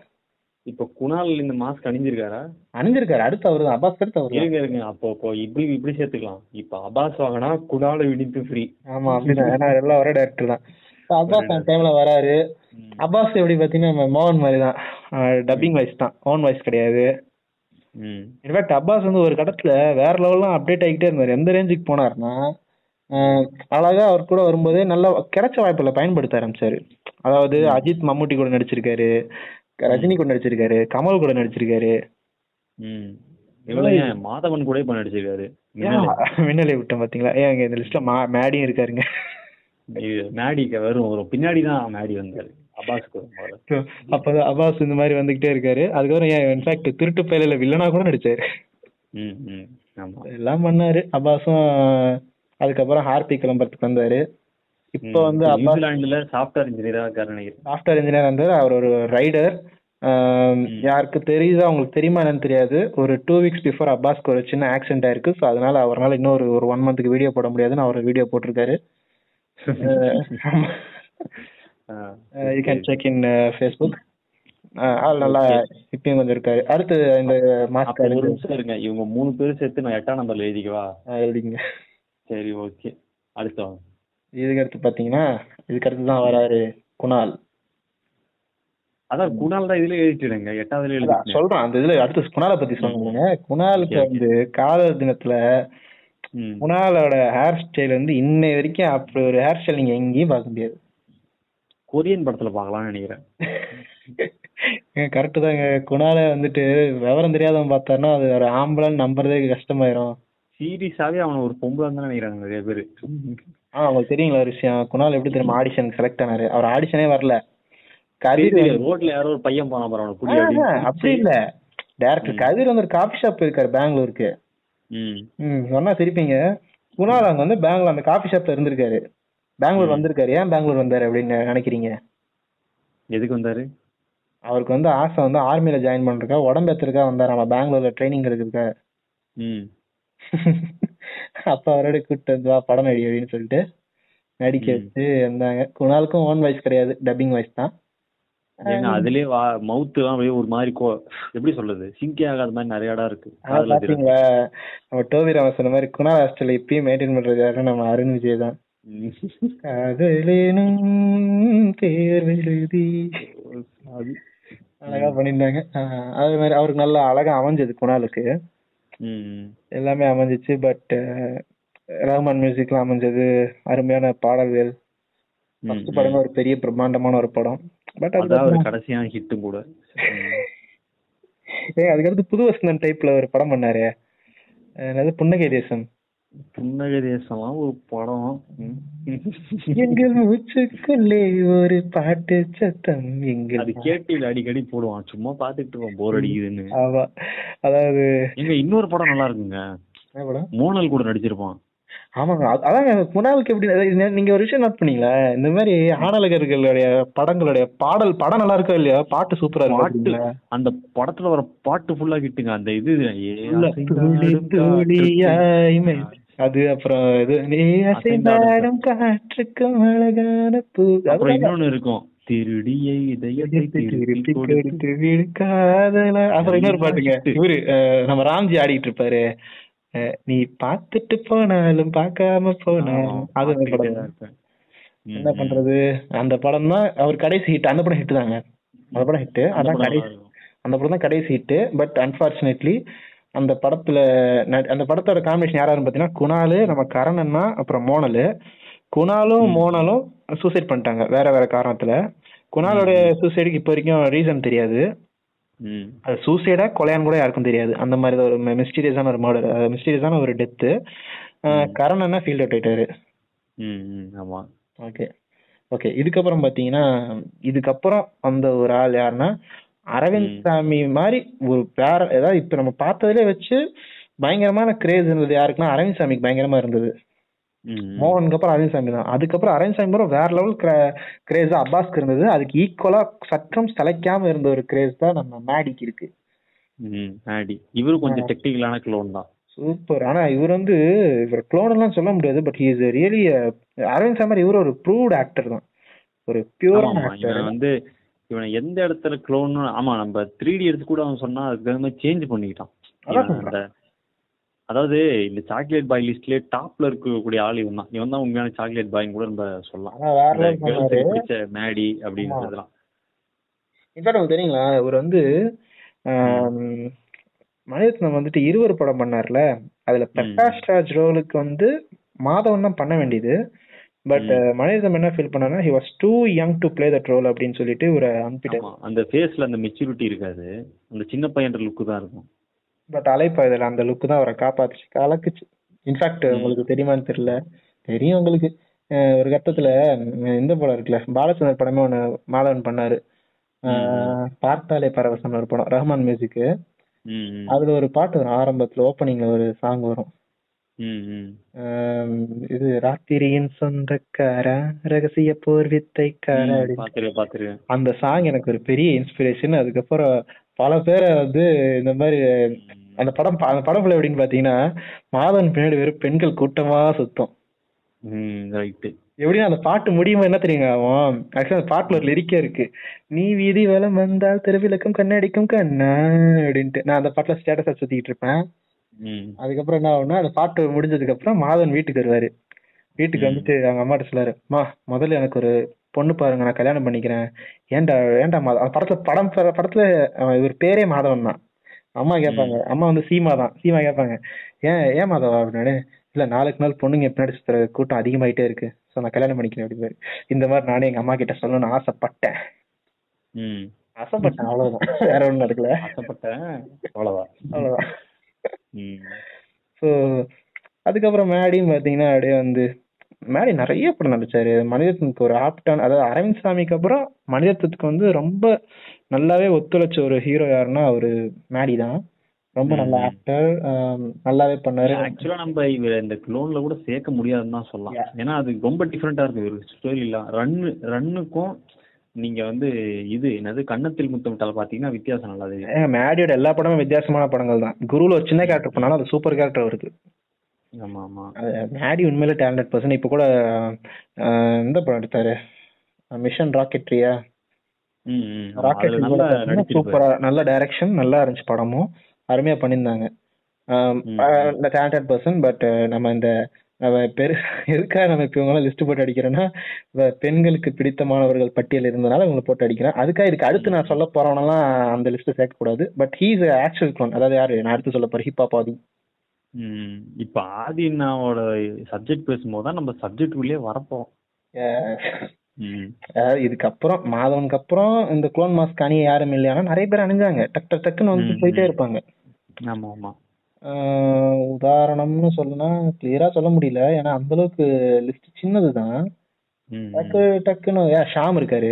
இப்ப குணால் இந்த மாஸ்க் அணிஞ்சிருக்காரா? அணிஞ்சிருக்காரு. அடுத்து அவரு தான் அப்பாஸ் அடுத்து அவரு இருங்க இருங்க. அப்போ இப்போ இப்படி இப்படி சேர்த்துக்கலாம். இப்ப அபாஸ் வாங்கினா குணால விடிப்பு ஃப்ரீ ஆமா அப்படிதான். ஏன்னா எல்லாம் ஒரே டேரக்டர் தான். அப்பாஸ் அந்த டைம்ல வராரு. அப்பாஸ் எப்படி பாத்தீங்கன்னா மோகன் மாதிரி தான் டப்பிங் வாய்ஸ் தான். ஓன் வாய்ஸ் கிடையாது. இன்ஃபேக்ட் அப்பாஸ் வந்து ஒரு கட்டத்துல வேற லெவல்லாம் அப்டேட் ஆகிட்டே இருந்தாரு. எந்த ரேஞ்சுக்கு போனாருன்னா ஆஹ் அழகா அவர் கூட வரும்போதே நல்லா கிடைச்ச வாய்ப்புல பயன்படுத்த ஆரம்பிச்சாரு. அதாவது அஜித் மம்முட்டி கூட நடிச்சிருக்காரு. ரஜினி கூட நடிச்சிருக்காரு கமல் கூட நடிச்சிருக்காரு. மாதவன் கூட இப்ப நடிச்சிருக்காரு. மின்னலை. விட்டேன் பாத்தீங்களா? ஏன் இந்த லிஸ்ட்ல மேடியும் இருக்காருங்க. மேடிக்கு வரும் வரும். பின்னாடி தான் மேடி வந்தாரு. அபாஸ்க்கு அப்பதான் அப்பாஸ் இந்த மாதிரி வந்துகிட்டே இருக்காரு. அதுக்கப்புறம் ஏன் இன்ஃபேக்ட் திருட்டு பயலில வில்லனா கூட நடிச்சாரு. எல்லாம் பண்ணாரு. அப்பாஸும் அதுக்கப்புறம் ஹார்பிக் கிளம்புறதுக்கு வந்தாரு. இப்போ வந்து நியூசிலாந்துல சாஃப்ட்வேர் இன்ஜினியரா நினைக்கிறேன். சாஃப்ட்வேர் இன்ஜினியர் வந்தாரு. அவர் ஒரு ரைடர் யாருக்கு தெரியுதா அவங்களுக்கு தெரியுமா என்னன்னு தெரியாது. ஒரு டூ வீக்ஸ் பிஃபோர் அப்பாஸ்க்கு ஒரு சின்ன ஆக்சிடென்ட் ஆயிருக்கு. ஸோ அதனால அவரால் இன்னொரு ஒரு ஒன் மந்த்துக்கு வீடியோ போட முடியாதுன்னு அவர் வீடியோ போட்டிருக்காரு. You can check in Facebook ஆள் நல்லா இப்பயும் கொஞ்சம் இருக்காரு. அடுத்து இந்த மாஸ்க் இருங்க. இவங்க மூணு பேரும் சேர்த்து நான் எட்டாம் நம்பர்ல எழுதிக்கவா? எழுதிங்க. சரி ஓகே அடுத்து வாங்க இதுக்கு அடுத்து பாத்தீங்கன்னா இதுக்கு அடுத்து தான் வராரு குணால். அதான் குணால் தான் இதுல எழுதிட்டுங்க எட்டாவதுல எழுதிட்டேன் சொல்றேன். அந்த இதுல அடுத்து குணாலை பத்தி சொல்லுங்க குணாலுக்கு. வந்து காதல் தினத்துல. குணாலோட ஹேர் ஸ்டைல் வந்து இன்னை வரைக்கும் அப்படி ஒரு ஹேர் ஸ்டைல் நீங்க எங்கேயும் பார்க்க முடியாது. கொரியன் படத்துல பார்க்கலாம்னு நினைக்கிறேன். கரெக்டு தாங்க. குணால வந்துட்டு விவரம் தெரியாதவன் பார்த்தாருன்னா அது ஒரு ஆம்பளைன்னு நம்புறதே கஷ்டமாயிரும். சீரியஸாவே அவன ஒரு பொம்பளை தான் நினைக்கிறாங்க நிறைய பேரு. ஆ உங்களுக்கு தெரியுங்களா விஷயம் குணால் எப்படி தெரியுமா ஆடிஷனுக்கு செலக்ட் ஆனாரு? அவர் ஆடிஷனே வரல. கதிர் ரோட்ல யாரோ ஒரு பையன் போனா பாரு அப்படி இல்ல. டேரக்டர் கதிர் வந்து ஒரு காஃபி ஷாப் இருக்காரு பெங்களூருக்கு. ம். சொன்னா சிரிப்பீங்க. குணால் அங்க வந்து பெங்களூர் அந்த காஃபி ஷாப்ல இருந்திருக்காரு. பெங்களூர் வந்திருக்காரு. ஏன் பெங்களூர் வந்தாரு அப்படின்னு நினைக்கிறீங்க? எதுக்கு வந்தாரு? அவருக்கு வந்து ஆசை வந்து ஆர்மியில ஜாயின் பண்றதுக்கா உடம்பு ஏத்துறதுக்கா வந்தாரு நம்ம பெங்களூர்ல ட்ரைனிங் இருக்குதுக்கா ம். அப்ப அவரோட கூப்பிட்டு வந்து வா படம் நடி அப்படின்னு சொல்லிட்டு நடிக்க. வச்சு வந்தாங்க. குணாலுக்கும் ஓன் வாய்ஸ் கிடையாது டப்பிங் வாய்ஸ் தான். ஏங்க அதுலயே வா மவுத் எல்லாம் அப்படியே ஒரு மாதிரி கோ எப்படி சொல்றது சிங்கே ஆகாத மாதிரி நிறைய இடம் இருக்கு. பாத்தீங்களா நம்ம டோபி ராம சொன்ன மாதிரி குணால் ஹாஸ்டல் இப்பயும் மெயின்டைன் பண்றது நம்ம அருண் விஜய் தான். காதலேனும் எழுதி அது. அழகா பண்ணியிருந்தாங்க ஆஹ் அதே மாதிரி அவருக்கு நல்லா அழகா அமைஞ்சது குணாலுக்கு எல்லாமே அமைஞ்சிச்சு. பட் ரஹ்மான் மியூசிக்லாம் அமைஞ்சது அருமையான பாடல்கள். ஃபர்ஸ்ட். படமே ஒரு பெரிய பிரம்மாண்டமான ஒரு படம். பட் அதுக்கு கடைசியான ஹிட்டும் கூட. ம். அதுக்கடுத்து புது வசந்தன் டைப்ல ஒரு படம் பண்ணாரு. என்னது? புன்னகை தேசம். புன்னகை தேசம்லாம் ஒரு படம். எங்கள் மூச்சுக்குள்ளே ஒரு பாட்டு சத்தம் எங்கள் அது கேட்டு அடிக்கடி போடுவான். சும்மா பாத்துட்டு இருப்போம் போர் அடிக்குதுன்னு. ஆமா. அதாவது எங்க இன்னொரு படம் நல்லா இருக்குங்க. மோனல் கூட நடிச்சிருப்பான். ஆமாங்க. அதாங்க குணாலுக்கு எப்படி நீங்க ஒரு விஷயம் நோட் பண்ணீங்களா? இந்த மாதிரி ஆடலகர்களுடைய படங்களுடைய பாடல் படம் நல்லா இருக்கோ இல்லையா? பாட்டு சூப்பரா இருக்கு அந்த படத்துல வர பாட்டு ஃபுல்லா ஹிட்டுங்க அந்த இது அது அப்புறம் இது நீ அசைந்தாடும் காற்றுக்கும் அழகான பூ. அப்புறம் இன்னொன்னு இருக்கும். திருடியை இதயத்தை திருப்பி திருப்பி கொடுத்து கொடுத்து விடு காதலா. அப்புறம் இன்னொரு பாட்டுங்க. hit. இவரு அஹ், நம்ம ராம்ஜி ஆடிட்டு இருப்பாரு. நீ பார்த்துட்டு போனாலும் பார்க்காம போனாலும். அது என்ன. பண்றது? அந்த படம் தான் அவர் கடைசி ஹிட் அந்த படம் ஹிட் தாங்க. அந்த படம் ஹிட் அதான் கடைசி. அந்த படம் தான் கடைசி ஹிட் பட் அன்பார்ச்சுனேட்லி அந்த படத்துல அந்த படத்தோட காம்பினேஷன் யாராருன்னு பாத்தீங்கன்னா குணாலு நம்ம கரணன்னா அப்புறம் மோனலு. குணாலும். மோனலும் சூசைட் பண்ணிட்டாங்க வேற வேற காரணத்துல. குணாலோட சூசைடுக்கு இப்போ வரைக்கும் ரீசன் தெரியாது. அது சூசைடா கொலையான்னு கூட யாருக்கும் தெரியாது. அந்த மாதிரி தான் ஒரு மிஸ்டீரியஸான ஒரு மர்டர் மிஸ்டீரியஸான ஒரு டெத்து கரணன்னா ஃபீல்ட் அவுட் ஆயிட்டாரு. ஆமா. ஓகே. ஓகே இதுக்கப்புறம் பாத்தீங்கன்னா இதுக்கப்புறம் அந்த ஒரு ஆள் யாருன்னா அரவிந்த். சாமி மாதிரி ஒரு வேற ஏதாவது இப்ப நம்ம பார்த்ததுல வச்சு பயங்கரமான கிரேஸ் இருந்தது. யாருக்குன்னா அரவிந்த் சாமிக்கு பயங்கரமா இருந்தது. மோகனுக்கு அப்புறம் அரவிந்த் சாமி தான். அதுக்கப்புறம் அரவிந்த் சாமி அப்புறம் வேற லெவல் கிரேஸ் அப்பாஸ்க்கு இருந்தது. அதுக்கு ஈக்குவலா சற்றும் சளைக்காம இருந்த ஒரு கிரேஸ் தான் நம்ம மேடிக்கு இருக்கு. ம், ஆடி இவரு கொஞ்சம் டெக்னிக்கலான க்ளோன் தான். சூப்பர். ஆனா இவர் வந்து இவர் க்ளோன் எல்லாம் சொல்ல முடியாது. பட் இஸ் ரியலி அரவிந்த் சாமி இவர் ஒரு ப்ரூவ்ட் ஆக்டர் தான். ஒரு ஆமாமா ஆக்டர் வந்து இவனை எந்த இடத்துல க்ளோன் ஆமா நம்ம த்ரீ டி எடுத்து கூட அவன் சொன்னா அதுக்கு தகுந்த மாதிரி சேஞ்ச் பண்ணிக்கிட்டான். அதாவது இந்த சாக்லேட் பாய் லிஸ்ட்லயே டாப்ல இருக்கக்கூடிய ஆள் இவன் தான் இவன் தான் உண்மையான சாக்லேட் பாய்னு கூட நம்ம சொல்லலாம். மேடி அப்படின்றதுலாம். இன்ஃபேக்ட் தெரியுங்களா? இவர் வந்து மணிரத்னம் வந்துட்டு இருவர் படம் பண்ணார்ல. அதுல பிரகாஷ் ராஜ் ரோலுக்கு வந்து மாதவன் தான் பண்ண வேண்டியது. பட் மணிரத்னம் என்ன ஃபீல் பண்ணாருன்னா he was too young to play that role அப்படின்னு சொல்லிட்டு ஒரு அனுப்பிட்டார். அந்த ஃபேஸ்ல அந்த மெச்சூரிட்டி இருக்காது. அந்த சின்ன பையன்ற லுக்கு தான் இருக்கும். பட் அலைப்பா இதுல அந்த லுக்கு தான் அவரை காப்பாத்துச்சு கலக்குச்சு. இன்ஃபேக்ட் உங்களுக்கு தெரியுமான்னு தெரியல. தெரியும் உங்களுக்கு. ஒரு கட்டத்துல இந்த படம் இருக்குல்ல பாலச்சந்தர் படமே ஒண்ணு மாதவன் பண்ணாரு. பார்த்தாலே பரவசம் ஒரு படம் ரஹ்மான் மியூசிக் ம், ம். அதுல ஒரு பாட்டு வரும் ஆரம்பத்துல ஓப்பனிங்ல ஒரு சாங் வரும். இது ராத்திரியின் சொந்தக்காரா ரகசிய போர் வித்தைக்காரா அந்த சாங் எனக்கு ஒரு பெரிய இன்ஸ்பிரேஷன் அதுக்கப்புறம் பல பேரை வந்து இந்த மாதிரி அந்த படம் அந்த படம் full எப்படின்னு பாத்தீங்கன்னா மாதவன் பின்னாடி வெறும் பெண்கள் கூட்டமா சுத்தம். எப்படின்னா அந்த பாட்டு முடியுமா என்ன தெரியுங்க அவன் ஆக்சுவலா அந்த பாட்டுல ஒரு லிரிக்கே இருக்கு. நீ வீதி வலம் வந்தால் தெருவிளக்கும் கண்ணடிக்கும் கண்ணா அப்படின்ட்டு நான் அந்த பாட்டுல ஸ்டேட்டஸா சுத்திட்டு இருப்பேன். அதுக்கப்புறம் என்ன ஆகும்னா அந்த பாட்டு முடிஞ்சதுக்கு அப்புறம் மாதவன் வீட்டுக்கு வருவாரு. வீட்டுக்கு. வந்துட்டு அவங்க அம்மாட்ட சொல்லாரு மா முதல்ல எனக்கு ஒரு பொண்ணு பாருங்க நான் கல்யாணம் பண்ணிக்கிறேன். ஏன்டா ஏன்டா மாதவன் அந்த படத்துல படம் படத்துல இவர் பேரே மாதவன் தான். அம்மா கேட்பாங்க அம்மா வந்து சீமா தான். சீமா கேட்பாங்க ஏன் ஏன் மாதவா அப்படின்னு? இல்ல நாளுக்கு நாள் பொண்ணுங்க பின்னாடி சுத்துற கூட்டம் அதிகமாயிட்டே இருக்கு. சோ நான் கல்யாணம் பண்ணிக்கிறேன் அப்படின்னு இந்த மாதிரி நானே எங்க அம்மா கிட்ட சொல்லணும்னு ஆசைப்பட்டேன். ஆசைப்பட்டேன் அவ்வளவுதான். வேற ஒண்ணும் நடக்கல ஆசைப்பட்டேன் அவ்வளவுதான். அவ்வளவுதான். ம். ஸோ அதுக்கப்புறம் மேடியும் பார்த்தீங்கன்னா அப்படியே வந்து மேடி நிறைய படம் நடிச்சாரு. மனிதத்துக்கு ஒரு ஆப்டான் அதாவது அரவிந்த் சாமிக்கு அப்புறம் மனிதத்துக்கு வந்து ரொம்ப நல்லாவே ஒத்துழைச்ச ஒரு ஹீரோ யாருன்னா அவரு மேடி தான். ரொம்ப நல்ல ம். ஆக்டர் நல்லாவே பண்ணாரு. ஆக்சுவலா நம்ம இவ இந்த க்ளோன்ல கூட சேர்க்க முடியாதுன்னு தான் சொல்லலாம். ஏன்னா அது ரொம்ப டிஃப்ரெண்டா இருக்கு ஒரு ஸ்டோரி இல்ல ரன்னு ரன்னுக்கும் நீங்க வந்து இது என்னது கன்னத்தில் முத்தமிட்டால் பாத்தீங்கன்னா வித்தியாசம் நல்லா தெரியும் மேடியோட எல்லா படமும் வித்தியாசமான படங்கள் தான். குருல ஒரு சின்ன கேரக்டர் பண்ணாலும் அது சூப்பர் கேரக்டர் இருக்கு ஆமா ஆமா மேடி உண்மையிலே டேலண்டட் பர்சன் இப்போ கூட இந்த படம் எடுத்தாரு? மிஷன் ராக்கெட்ரியா ராக்கெட் சூப்பரா நல்ல டைரக்ஷன் நல்லா இருந்துச்சு படமும். அருமையா பண்ணியிருந்தாங்க. இந்த டேலண்டட் பர்சன் பட் நம்ம இந்த நம்ம பெரு எதுக்காக நம்ம இப்போ இவங்களாம் லிஸ்ட் போட்டு அடிக்கிறோன்னா பெண்களுக்கு பிடித்தமானவர்கள் பட்டியல் இருந்தனால இவங்களை போட்டு அடிக்கிறேன். அதுக்காக இதுக்கு அடுத்து நான் சொல்ல போறவனெல்லாம் அந்த லிஸ்ட் சேர்க்கக்கூடாது பட் ஹீஸ் ஆக்சுவல் க்ளோன் அதாவது யாரு? நான் அடுத்து சொல்ல போறேன் ஹிப் ஆதி. இப்ப ஆதினாவோட சப்ஜெக்ட் பேசும்போது தான் நம்ம சப்ஜெக்ட் உள்ளே வரப்போம் இதுக்கப்புறம் மாதவனுக்கு அப்புறம் இந்த க்ளோன் மாஸ்க் அணிய யாரும் இல்லையானா நிறைய பேர் அணிஞ்சாங்க. டக் டக் டக்குன்னு வந்து போயிட்டே. இருப்பாங்க. ஆமா ஆமா உதாரணம்னு சொல்லணும்னா கிளியரா சொல்ல முடியல. ஏன்னா அந்த அளவுக்கு லிஸ்ட் சின்னதுதான். டக்கு டக்குன்னு ஏன் ஷாம் இருக்காரு.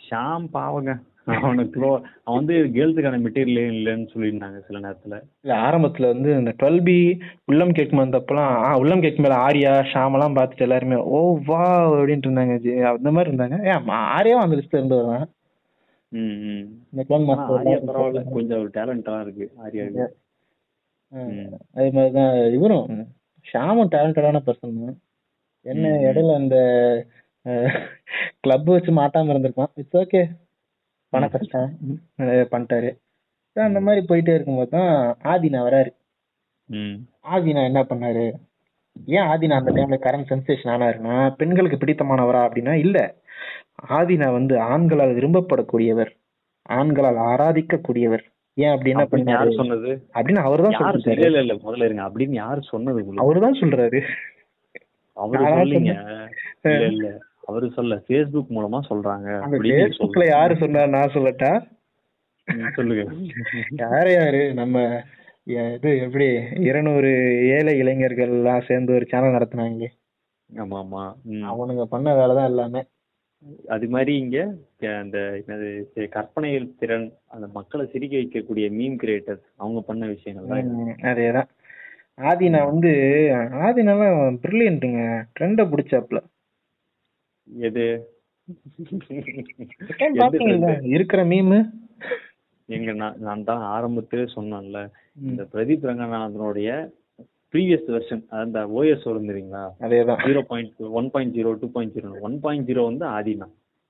ஷாம் பாவங்க. அவனுக்கு அவன் வந்து கேர்ள்ஸுக்கான மெட்டீரியல் இல்லைன்னு சொல்லியிருந்தாங்க சில நேரத்துல. இல்ல ஆரம்பத்துல வந்து இந்த டுவெல் பி உள்ளம் கேட்கும் வந்தப்பெல்லாம் ஆ உள்ளம் கேட்கும் மேல ஆர்யா ஷாம் எல்லாம் பார்த்துட்டு எல்லாருமே ஓ வா அப்படின்ட்டு இருந்தாங்க ஜி. அந்த மாதிரி இருந்தாங்க. ஏன் ஆர்யாவும் அந்த லிஸ்ட்ல இருந்து ஆர்யா மாஸ்டர் கொஞ்சம் ஒரு டேலண்டா இருக்கு ம். அது மாதிரிதான். இவரும் ஷாமும் டேலண்டடான பர்சன் தான். என்ன. இடையில அந்த கிளப் வச்சு மாட்டாம இருந்திருப்பான். இட்ஸ் ஓகே பண கஷ்டம். பண்ணிட்டாரு. அந்த மாதிரி போயிட்டே இருக்கும்போது தான் ஆதினா வராரு. ஆதினா என்ன பண்ணாரு? ஏன் ஆதினா அந்த டைம்ல கரண்ட் சென்சேஷன் ஆனாருன்னா பெண்களுக்கு பிடித்தமானவரா அப்படின்னா இல்ல. ஆதினா வந்து ஆண்களால் விரும்பப்படக்கூடியவர் ஆண்களால் ஆராதிக்கக்கூடியவர். ஏன் அப்படின்னு யாரு சொன்னது? அப்படின்னு அவர்தான் யாரு சொல்லிருக்காரு இல்ல இல்ல முதல்ல இருங்க. அப்படின்னு யாரு சொன்னது உங்களுக்கு? அவர்தான் சொல்றாரு. அவரு சொல்லிங்க. இல்ல இல்ல. அவரு சொல்ல Facebook மூலமா சொல்றாங்க அந்த அப்படின்னு நீங்க பேஸ்புக்ல சொல்லுங்க. யாரு சொன்னா நான் சொல்லட்டா? சொல்லுங்க. யாரு யாரு? நம்ம இது எப்படி இருநூறு ஏழை இளைஞர்கள் எல்லாம் சேர்ந்து ஒரு சேனல் நடத்துனாங்க ஆமா ஆமா. அவனுங்க பண்ண வேலைதான் எல்லாமே. அது மாதிரி இங்க அந்த என்னது சி- கற்பனை திறன் அந்த மக்களை சிரிக்க வைக்கக்கூடிய மீம் கிரியேட்டர்ஸ் அவங்க பண்ண விஷயங்கள் அதேதான். ஆதினா வந்து ஆதினாலாம் பிரில்லியன்ட்டுங்க ட்ரெண்ட பிடிச்சாப்ல. எது? இருக்கிற மீமு எங்க நான் நான் தான் ஆரம்பத்திலே சொன்னேன்ல. இந்த பிரதீப் ரங்கநாதனுடைய ப்ரீவியஸ் வெர்ஷன் அந்த ஓஎஸ் வரும் தெரியுங்களா? அதேதான். Zero point one point zero two point zero one point zero வந்து ஆதினா.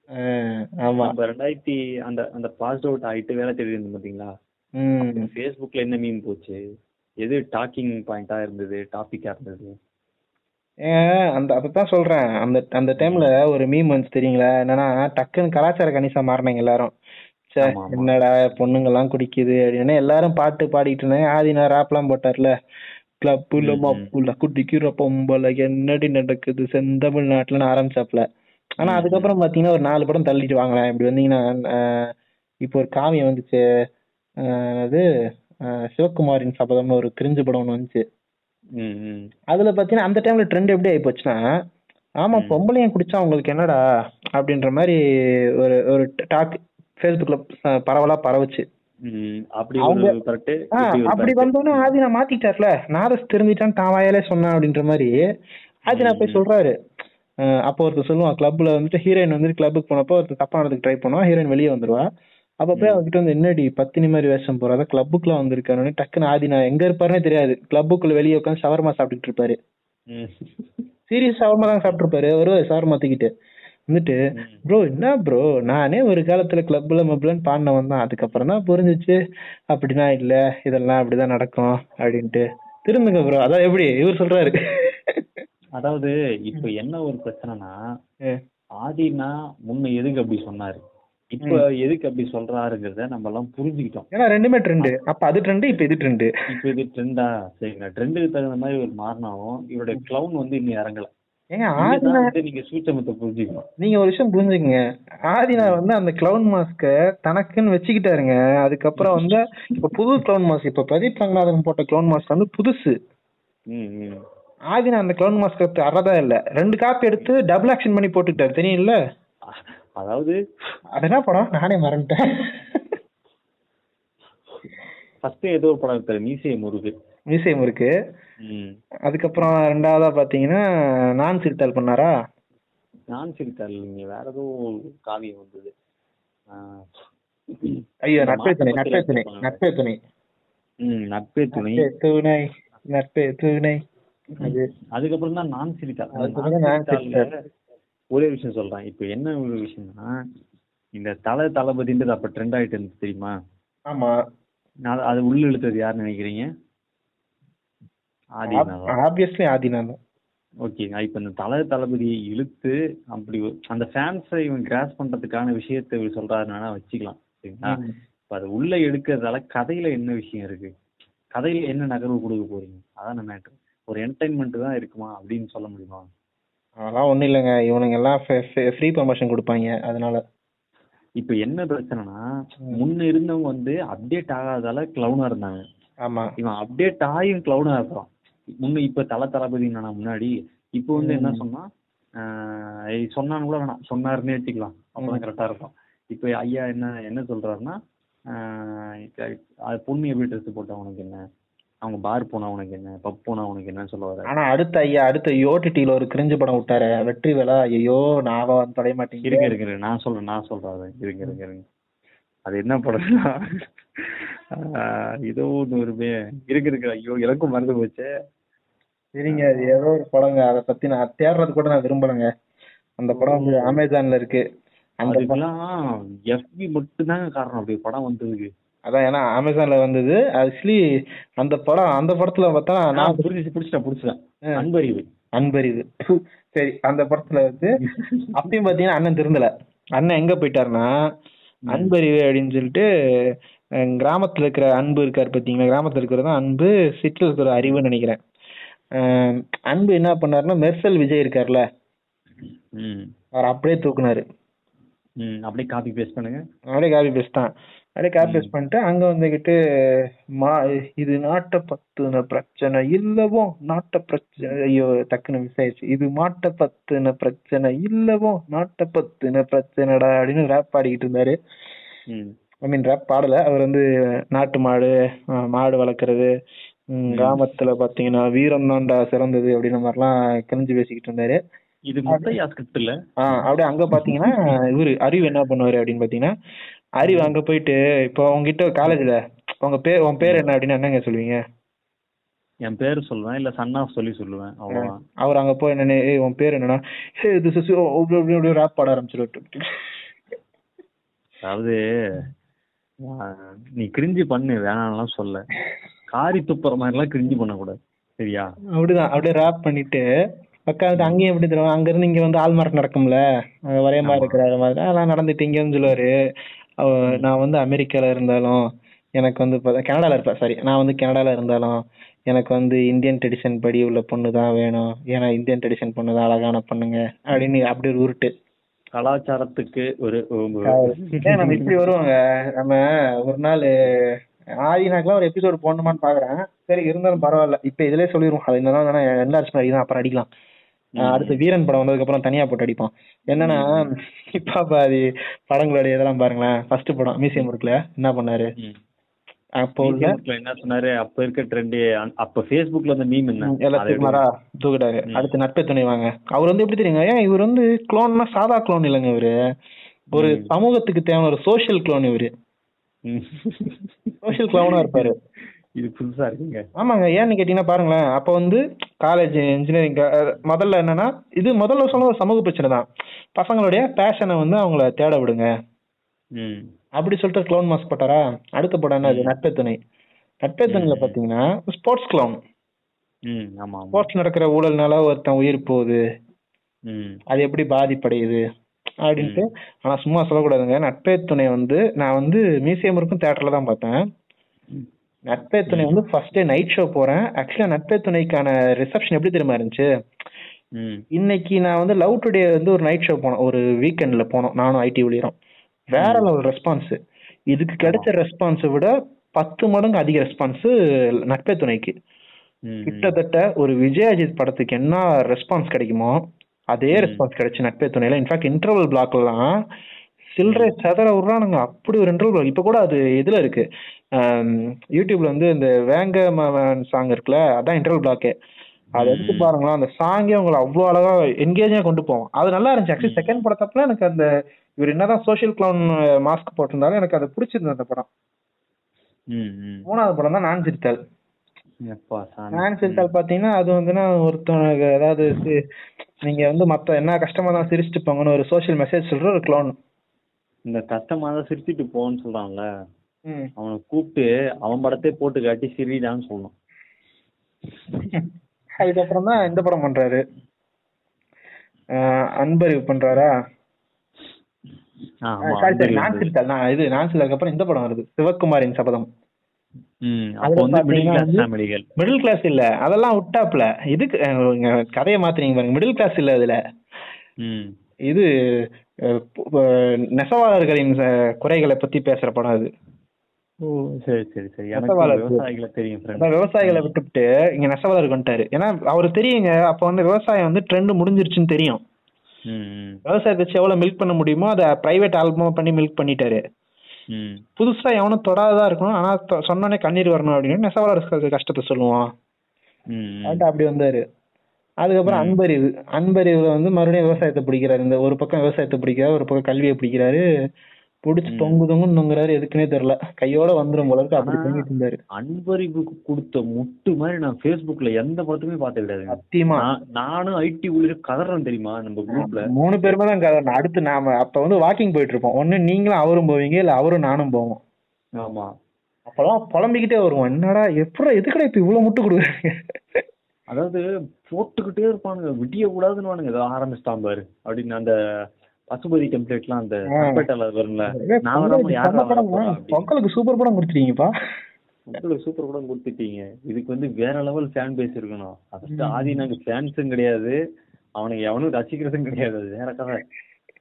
அஹ், ஆமா. நம்ம ரெண்டாயிரத்தி அந்த அந்த பாஸ் அவுட் ஆயிட்டு வேலை தேடி இருந்தோம் பாத்தீங்களா ஃபேஸ்புக்ல என்ன மீன் போச்சு? எது டாக்கிங் பாயிண்டா இருந்தது? டாபிக்கா இருந்தது? அந்த அதான் சொல்றேன். அந்த அந்த டைம்ல ஒரு மீம் வந்துச்சு தெரியுங்களா? என்னன்னா டக்குன்னு கலாச்சார கணிசா மாறினாங்க எல்லாரும். என்னடா பொண்ணுங்கெல்லாம் குடிக்குது அப்படின்னு. எல்லாரும் பாட்டு பாடிட்டு இருந்தாங்க ஆதினா ராப்லாம் போட்டார்ல. கிளப்புல. மப்புல குடிக்கிற பொம்பளை என்னடி நடக்குது? செந்தமிழ்நாட்டுலன்னு ஆரம்பிச்சாப்ல ஆனா ம், அதுக்கப்புறம் பாத்தீங்கன்னா ஒரு நாலு படம் தள்ளிட்டு வாங்கலாம் இப்படி வந்தீங்கன்னா இப்போ ஒரு காவியம் வந்துச்சு. அது சிவகுமாரின் சபதம்னு ஒரு கிரிஞ்சு படம் ஒன்று வந்துச்சு. ம், ம். அதுல பாத்தீங்கன்னா அந்த டைம்ல ட்ரெண்ட் எப்படி ஆகி போச்சுன்னா ஆமா ம். பொம்பளையும் குடிச்சா உங்களுக்கு என்னடா? அப்படின்ற மாதிரி ஒரு ஒரு டாக் ஃபேஸ்புக்ல பரவலா பரவுச்சு. அப்படி. வந்தோடனே ஆதி நான் மாத்திட்டார்ல. நாதஸ் தெரிஞ்சிட்டான் தான் வாயாலே சொன்னான் அப்படின்ற மாதிரி. ஆதி நான் போய். சொல்றாரு. அப்போ ஒருத்தர் சொல்லுவான் கிளப்ல வந்துட்டு ஹீரோயின் வந்துட்டு கிளப்புக்கு போனப்போ ஒருத்தர் தப்பா நடந்துக்கு ட்ரை பண்ணுவா ஹீரோயின் வெளியே வந்துருவா. அப்ப போய் ம். அவர்கிட்ட வந்து என்னடி பத்தினி மாதிரி வேஷம் போறாத கிளப்புக்குள்ள வந்திருக்கானு டக்குன்னு ஆதி நான் எங்க இருப்பாருன்னே தெரியாது. கிளப்புக்குள்ள வெளியே உட்காந்து ஷவர்மா சாப்பிட்டுட்டு இருப்பாரு. சீரியஸ் ஷவர்மா தான் சாப்பிட்டுருப்பாரு. வருவாரு ஷவர்மா தூக்கிட்டு. வந்துட்டு. ப்ரோ என்ன ப்ரோ? நானே ஒரு காலத்துல கிளப்ல மப்லன்னு பாடினவன் தான். அதுக்கப்புறம் தான் புரிஞ்சுச்சு. அப்படின்னா இல்ல இதெல்லாம் அப்படிதான் நடக்கும் அப்படின்ட்டு. திரும்புங்க ப்ரோ. அதான் எப்படி? இவர் சொல்றாரு. அதாவது இப்ப என்ன ஒரு பிரச்சனைனா. ஆதினா முன்ன எதுக்கு அப்படி சொன்னாரு? இப்ப எதுக்கு அப்படி சொல்றாருங்கிறத நம்ம எல்லாம் புரிஞ்சுக்கிட்டோம். ஏன்னா ரெண்டுமே ட்ரெண்டு அப்ப அது ட்ரெண்டு இப்ப இது ட்ரெண்டு இப்ப இது ட்ரெண்டா சரிங்க ட்ரெண்டுக்கு தகுந்த மாதிரி ஒரு மாறினாலும் இவருடைய கிளவுன் வந்து இன்னும் இறங்கல. ஏங்க ஆதினா நீங்க சூட்சமத்தை புரிஞ்சுக்கணும். நீங்க ஒரு விஷயம் புரிஞ்சுக்கங்க. ஆதினா வந்து அந்த கிளவுன் மாஸ்க தனக்குன்னு வச்சுக்கிட்டாருங்க. அதுக்கப்புறம் வந்து இப்ப புது கிளவுன் மாஸ்க் இப்ப பிரதீப் ரங்கநாதன் போட்ட கிளவுன் மாஸ்க் வந்து புதுசு. ஆதினா அந்த க்ளவுன் மாஸ்க் அறதா இல்ல. ரெண்டு காப்பி எடுத்து டபுள் ஆக்ஷன் பண்ணி போட்டுக்கிட்டாரு தெரியும்ல? அதாவது அது என்ன படம்? நானே மறந்துட்டேன். ஃபர்ஸ்ட் ஏதோ படம் எடுத்தாரு. மீசைய முருகு. மியூசியம் இருக்கு. அதுக்கப்புறம் ரெண்டாவதா பாத்தீங்கன்னா நான் சிரித்தால் பண்ணாரா? நான் சிரித்தாள் நீங்க வேற ஏதோ காவியம் வந்தது. ஐயோ நட்பே துணை நட்பே துணை. நட்பே துணை. ம் நட்பே துணை. துணை நட்பே துணை. அது. அதுக்கப்புறம் தான் நான் சிரித்தாள் அதுக்கப்புறம் நான் ஒரே விஷயம் சொல்றேன். இப்போ என்ன ஒரு விஷயம்னா இந்த தலை தளபதின்றது அப்ப ட்ரெண்ட் ஆயிட்டு இருந்துச்சு தெரியுமா? ஆமா. நான் அது உள்ள இழுத்தது யார் நினைக்கிறீங்க? ஆப்வியஸ்லி ஆதினா தான் ஓகேங்க இப்ப இந்த தலை தளபதியை இழுத்து அப்படி அந்த ஃபேன்ஸை இவன் கிராஸ் பண்றதுக்கான விஷயத்தை இவர் சொல்றாருன்னா வச்சுக்கலாம் சரிங்களா? இப்ப அது உள்ள எடுக்கிறதால கதையில என்ன விஷயம் இருக்கு? கதையில என்ன நகர்வு கொடுக்க போறீங்க? அதான் மேட்ரு ஒரு என்டர்டைன்மெண்ட் தான் இருக்குமா அப்படின்னு சொல்ல முடியுமா? அதெல்லாம் ஒண்ணும் இல்லைங்க. இவனுங்க எல்லாம் ஃப்ரீ ப்ரமோஷன் கொடுப்பாங்க அதனால. இப்ப என்ன பிரச்சனைனா முன்ன இருந்தவங்க வந்து அப்டேட் ஆகாதால கிளவுனா இருந்தாங்க. ஆமா. இவன் அப்டேட் ஆகியும் கிளவுனா இருக்கான் முன்ன இப்ப தல தளபதி முன்னாடி இப்போ வந்து என்ன சொன்னா சொன்னான்னு கூட வேணாம். சொன்னாருன்னு ஏற்றிக்கலாம் அப்பதான் கரெக்டா இருக்கும். இப்போ ஐயா என்ன என்ன சொல்றாருன்னா பொண்ணு எப்படி ட்ரெஸ் போட்டா உனக்கு என்ன? அவங்க பார் போனா உனக்கு என்ன? பப் போனா உனக்கு என்னன்னு சொல்ல வர ஆனா அடுத்த ஐயா அடுத்த ஓடிடில ஒரு கிரிஞ்சு படம் விட்டாரு. வெற்றி வேலா ஐயோ நாவ வந்து தொடைய மாட்டேங்குது இருங்க இருங்க. நான் சொல்றேன் நான் சொல்றேன் அதை. இருங்க இருங்க இருங்க அது என்ன படம்னா ஆஹ் ஏதோ ஒன்று வருமே. இருக்கு இருக்கு. ஐயோ எனக்கும் மறந்து போச்சே. சரிங்க அது ஏதோ ஒரு படங்க. அத பத்தி நான் தேடுறது கூட நான் விரும்பலங்க. அந்த படம் வந்து அமேசான்ல இருக்கு. அந்த படம் எஃபி மட்டும்தாங்க காரணம். அப்படி படம் வந்ததுக்கு. அதான் ஏன்னா அமேசான்ல வந்தது. ஆக்சுவலி அந்த படம் அந்த படத்துல பார்த்தா நான் புரிஞ்சு பிடிச்சிட்டேன் பிடிச்சிட்டேன். அன்பறிவு. அன்பரிது சரி அந்த படத்துல வந்து அப்பயும் பாத்தீங்கன்னா அண்ணன் திருந்தல. அண்ணன் எங்க போயிட்டாருன்னா அன்பறிவு அப்படின்னு சொல்லிட்டு கிராமத்துல இருக்கிற அன்பு இருக்காரு பாத்தீங்களா கிராமத்துல இருக்கிறது அன்பு சிட்டில இருக்கிற அறிவுன்னு நினைக்கிறேன். அன்பு என்ன பண்ணாருன்னா மெர்சல் விஜய் இருக்காருல்ல ம். அவர் அப்படியே தூக்குனாரு. அப்படியே காப்பி பேஸ்ட் பண்ணுங்க. அப்படியே காப்பி பேஸ்ட் தான். அப்படியே காப்பி பேஸ்ட் பண்ணிட்டு அங்க வந்துகிட்டு மா இது நாட்டை பத்துன பிரச்சனை இல்லவோ நாட்டை பிரச்சனை ஐயோ டக்குன்னு மிஸ் ஆயிடுச்சு இது மாட்டை பத்துன பிரச்சனை இல்லவோ நாட்டை பத்துன பிரச்சனைடா அப்படின்னு ரேப் பாடிக்கிட்டு இருந்தாரு. ஐ மீன் ரேப் பாடல. அவர் வந்து நாட்டு மாடு மாடு வளர்க்கறது ம், கிராமத்துல பாத்தீங்கன்னா வீரம் தான்டா சிறந்தது அப்படின்ற மாதிரிலாம் கிழிஞ்சு பேசிக்கிட்டு இருந்தாரு. இது முத்தையா ஸ்கிரிப்ட் இல்ல? ஆஹ் அப்படியே அங்க பாத்தீங்கன்னா இவரு அறிவு என்ன பண்ணுவாரு அப்படின்னு பாத்தீங்கன்னா அறிவு அங்க போயிட்டு இப்போ உங்ககிட்ட காலேஜ்ல உங்க பேர் உன் பேர் என்ன அப்படின்னு என்னங்க சொல்லுவீங்க? என் பேர் சொல்லுவேன் இல்ல சன் ஆஃப் சொல்லி சொல்லுவேன் அவ்வளவுதான். அவர் அங்க போய் என்ன ஏய் உன் பேர் என்னன்னா ஹே திஸ் இஸ் ரேப் பாட ஆரம்பிச்சிருட்டு அதாவது ஆஹ், நீ கிரிஞ்சு பண்ணு வேணாம்லாம் சொல்ல. காரி துப்புற மாதிரி எல்லாம் கிரிஞ்சு பண்ணக்கூடாது. சரியா? அப்படிதான். அப்படியே ரேப் பண்ணிட்டு உட்காந்து அங்கேயும் எப்படி தருவாங்க அங்க இருந்து இங்க வந்து ஆள்மார்க் நடக்கும்ல? ஒரே மாதிரி இருக்கிற மாதிரி. அதெல்லாம் நடந்துட்டு இங்க வந்து சொல்லுவாரு நான் வந்து அமெரிக்கால இருந்தாலும் எனக்கு வந்து கனடால இருப்பேன் சாரி நான் வந்து கனடால இருந்தாலும் எனக்கு வந்து இந்தியன் ட்ரெடிஷன் படி உள்ள பொண்ணு தான் வேணும். ஏன்னா இந்தியன் ட்ரெடிஷன் பொண்ணு தான் அழகான பொண்ணுங்க. அப்படின்னு அப்படி ஒரு உருட்டு. கலாச்சாரத்துக்கு ஒரு நம்ம இப்படி வருவாங்க? நம்ம ஒரு நாள் ஆதினாக்கெல்லாம் ஒரு எபிசோடு போடணுமான்னு பாக்குறேன். சரி இருந்தாலும் பரவாயில்ல. இப்ப இதுலயே சொல்லிடுவோம் அது இந்த நாள் எல்லா தான் அப்புறம் அடிக்கலாம். அடுத்து வீரன் படம் வந்ததுக்கு அப்புறம் தனியா போட்டு அடிப்போம். என்னன்னா இப்ப பாதி படங்களுடைய இதெல்லாம் பாருங்களேன். ஃபர்ஸ்ட் படம் மியூசியம் இருக்குல்ல என்ன பண்ணாரு. அப்போ என்ன சொன்னாரு? அப்ப இருக்க ட்ரெண்ட் அப்ப Facebookல அந்த மீம் என்ன? அதை எல்லாத்துக்கும் மாறா தூக்கிட்டாரு. அடுத்து நட்பே துணைவாங்க அவர் வந்து எப்படி தெரியுங்க ஏன் இவர் வந்து குளோன்னா சாதா குளோன் இல்லைங்க இவரு. ஒரு சமூகத்துக்கு தேவையான ஒரு சோஷியல் குளோன் இவரு. சோஷியல் குளோனா இருப்பாரு. இது புதுசா இருக்குங்க. ஆமாங்க. ஏன்னு கேட்டீங்கன்னா பாருங்களேன். அப்ப வந்து காலேஜ் இன்ஜினியரிங் முதல்ல என்னன்னா இது முதல்ல சொன்ன ஒரு சமூக பிரச்சனை தான். பசங்களுடைய பேஷனை வந்து அவங்கள தேட விடுங்க. ம். அப்படி சொல்லிட்டு க்ளோன் மாஸ் போட்டாரா? அடுத்த படம் என்ன? நட்பே துணை நட்பே துணையில பாத்தீங்கன்னா ஸ்போர்ட்ஸ் ஆமா ஸ்போர்ட்ஸ் நடக்கிற ஊழல்னால ஒருத்தன் உயிர் போகுது. ம். அது எப்படி பாதிப்படையுது? அப்படின்ட்டு. ஆனா சும்மா சொல்லக்கூடாதுங்க. நட்பே துணை வந்து நான் வந்து மியூசியம் இருக்கும் தேட்டர்ல தான் பார்த்தேன். நட்பே துணை வந்து ஃபர்ஸ்ட் நைட் ஷோ போறேன். ஆக்சுவலா நட்பே துணைக்கான ரிசப்ஷன் எப்படி தெரியுமா இருந்துச்சு? இன்னைக்கு நான் வந்து லவ் டுடே வந்து ஒரு நைட் ஷோ போனோம். ஒரு வீக்கெண்ட்ல போனோம் நானும் ஐடி ஊழியரும். வேற லெவல் ரெஸ்பான்ஸ் இதுக்கு கிடைச்ச ரெஸ்பான்ஸை விட பத்து மடங்கு அதிக ரெஸ்பான்ஸ் நட்பே துணைக்கு. கிட்டத்தட்ட ஒரு விஜய் அஜித் படத்துக்கு என்ன ரெஸ்பான்ஸ் கிடைக்குமோ அதே. ரெஸ்பான்ஸ் கிடைச்சு நட்பே துணையில. இன்ஃபேக்ட் இன்டர்வல் பிளாக்லாம் சில்லறை செதற விடுறானுங்க அப்படி ஒரு இன்டர்வல் பிளாக் இப்ப கூட அது இதுல இருக்கு. யூடியூப்ல வந்து இந்த வேங்க சாங் இருக்குல்ல அதான் இன்டர்வல் பிளாக்கே அதை எடுத்து ம். பாருங்களேன். அந்த சாங்கே உங்களை அவ்வளோ அழகா என்கேஜா கொண்டு போவோம் அது நல்லா இருந்துச்சு. ஆக்சுவலி செகண்ட் படத்தப்பல எனக்கு அந்த இவர் என்னதான் சோஷியல் கிளவுன் மாஸ்க் போட்டிருந்தாலும் எனக்கு அது பிடிச்சிருந்தது அந்த படம். மூணாவது படம் தான் நான் சிரித்தாள். நான் சிரித்தாள் பாத்தீங்கன்னா அது வந்துன்னா ஒருத்தவனுக்கு அதாவது நீங்க வந்து மத்த என்ன கஷ்டமா தான் சிரிச்சுட்டு போங்கன்னு ஒரு சோஷியல் மெசேஜ் சொல்ற ஒரு கிளவுன் இந்த கஷ்டமா தான் சிரிச்சிட்டு போன்னு சொல்றான்ல. அவனை கூப்பிட்டு அவன் படத்தை போட்டு காட்டி சிரிடான்னு சொல்லணும் அதுக்கப்புறம் தான் இந்த படம் பண்றாரு. அன்பறிவு பண்றாரா? நான் இது நான் அப்புறம் இந்த படம் வருது. சிவகுமாரின் சபதம். மிடில் கிளாஸ் இல்ல. அதெல்லாம் விட்டாப்ல இதுக்கு கதையை மாத்துறீங்க பாருங்க. மிடில் கிளாஸ் இல்ல அதுல. இது நெசவாளர்களின் குறைகளை பத்தி பேசுற படம் அது. விவசாயிகளை விட்டுவிட்டு இங்க நெசவாளருக்கு வந்துட்டாரு. ஏன்னா அவரு தெரியுங்க. அப்ப வந்து விவசாயம் வந்து ட்ரெண்ட் முடிஞ்சிருச்சுன்னு தெரியும். விவசாயத்தை வச்சு எவ்வளவு மில்க் பண்ண முடியுமோ அதை பிரைவேட் ஆல்பம் பண்ணி மில்க் பண்ணிட்டாரு. புதுசா எவனும் தொடாததா இருக்கணும். ஆனா சொன்னோனே கண்ணீர் வரணும் அப்படின்னு நெசவாளர் கஷ்டத்தை சொல்லுவான். அப்படி வந்தாரு. அதுக்கப்புறம். அன்பறிவு. அன்பறிவுல வந்து மறுபடியும் விவசாயத்தை பிடிக்கிறாரு. இந்த ஒரு பக்கம் விவசாயத்தை பிடிக்கிறாரு ஒரு பக்கம் கல்வியை பிடிக்கிறாரு. புடிச்சு. தொங்கு தொங்குன்னு தொங்குறாரு எதுக்குன்னே தெரியல. கையோட வந்துரும் போல இருக்கு அப்படி தொங்கிட்டு இருந்தாரு. அன்பறிவுக்கு கொடுத்த முட்டு மாதிரி நான் Facebookல எந்த படத்துமே பார்த்து கிடையாதுங்க சத்தியமா? நான்- நானும் ஐடி ஊழியர் கதறேன் தெரியுமா நம்ம குரூப்ல மூணு பேருமே தான் கதறணும். அடுத்து நாம அப்ப வந்து வாக்கிங் போயிட்டு இருப்போம் ஒண்ணு நீங்களும் அவரும் போவீங்க இல்ல அவரும் நானும் போவோம். ஆமா. அப்பெல்லாம் புலம்பிக்கிட்டே வருவோம். என்னடா எப்படா எதுக்கடா இப்ப இவ்வளவு முட்டு கொடுக்குறாங்க? அதாவது போட்டுக்கிட்டே இருப்பானுங்க. விடிய கூடாதுன்னு ஏதோ ஆரம்பிச்சிட்டான் பாரு. அப்படின்னு அந்த பசுபதி டெம்ப்ளேட்லாம் அந்த ஆ. கற்பேட்டால வரும்ல. பொங்கலுக்கு சூப்பர் படம் கொடுத்துட்டீங்கப்பா. உங்களுக்கு சூப்பர் படம் கொடுத்துட்டீங்க. இதுக்கு வந்து வேற லெவல் ஃபேன் பேஸ் இருக்கணும். ஃபர்ஸ்ட் ம். ஆதினாக்கு ஃபேன்ஸும் கிடையாது. அவனுக்கு எவனும் ரசிக்கிறதும் கிடையாது. வேற கதை.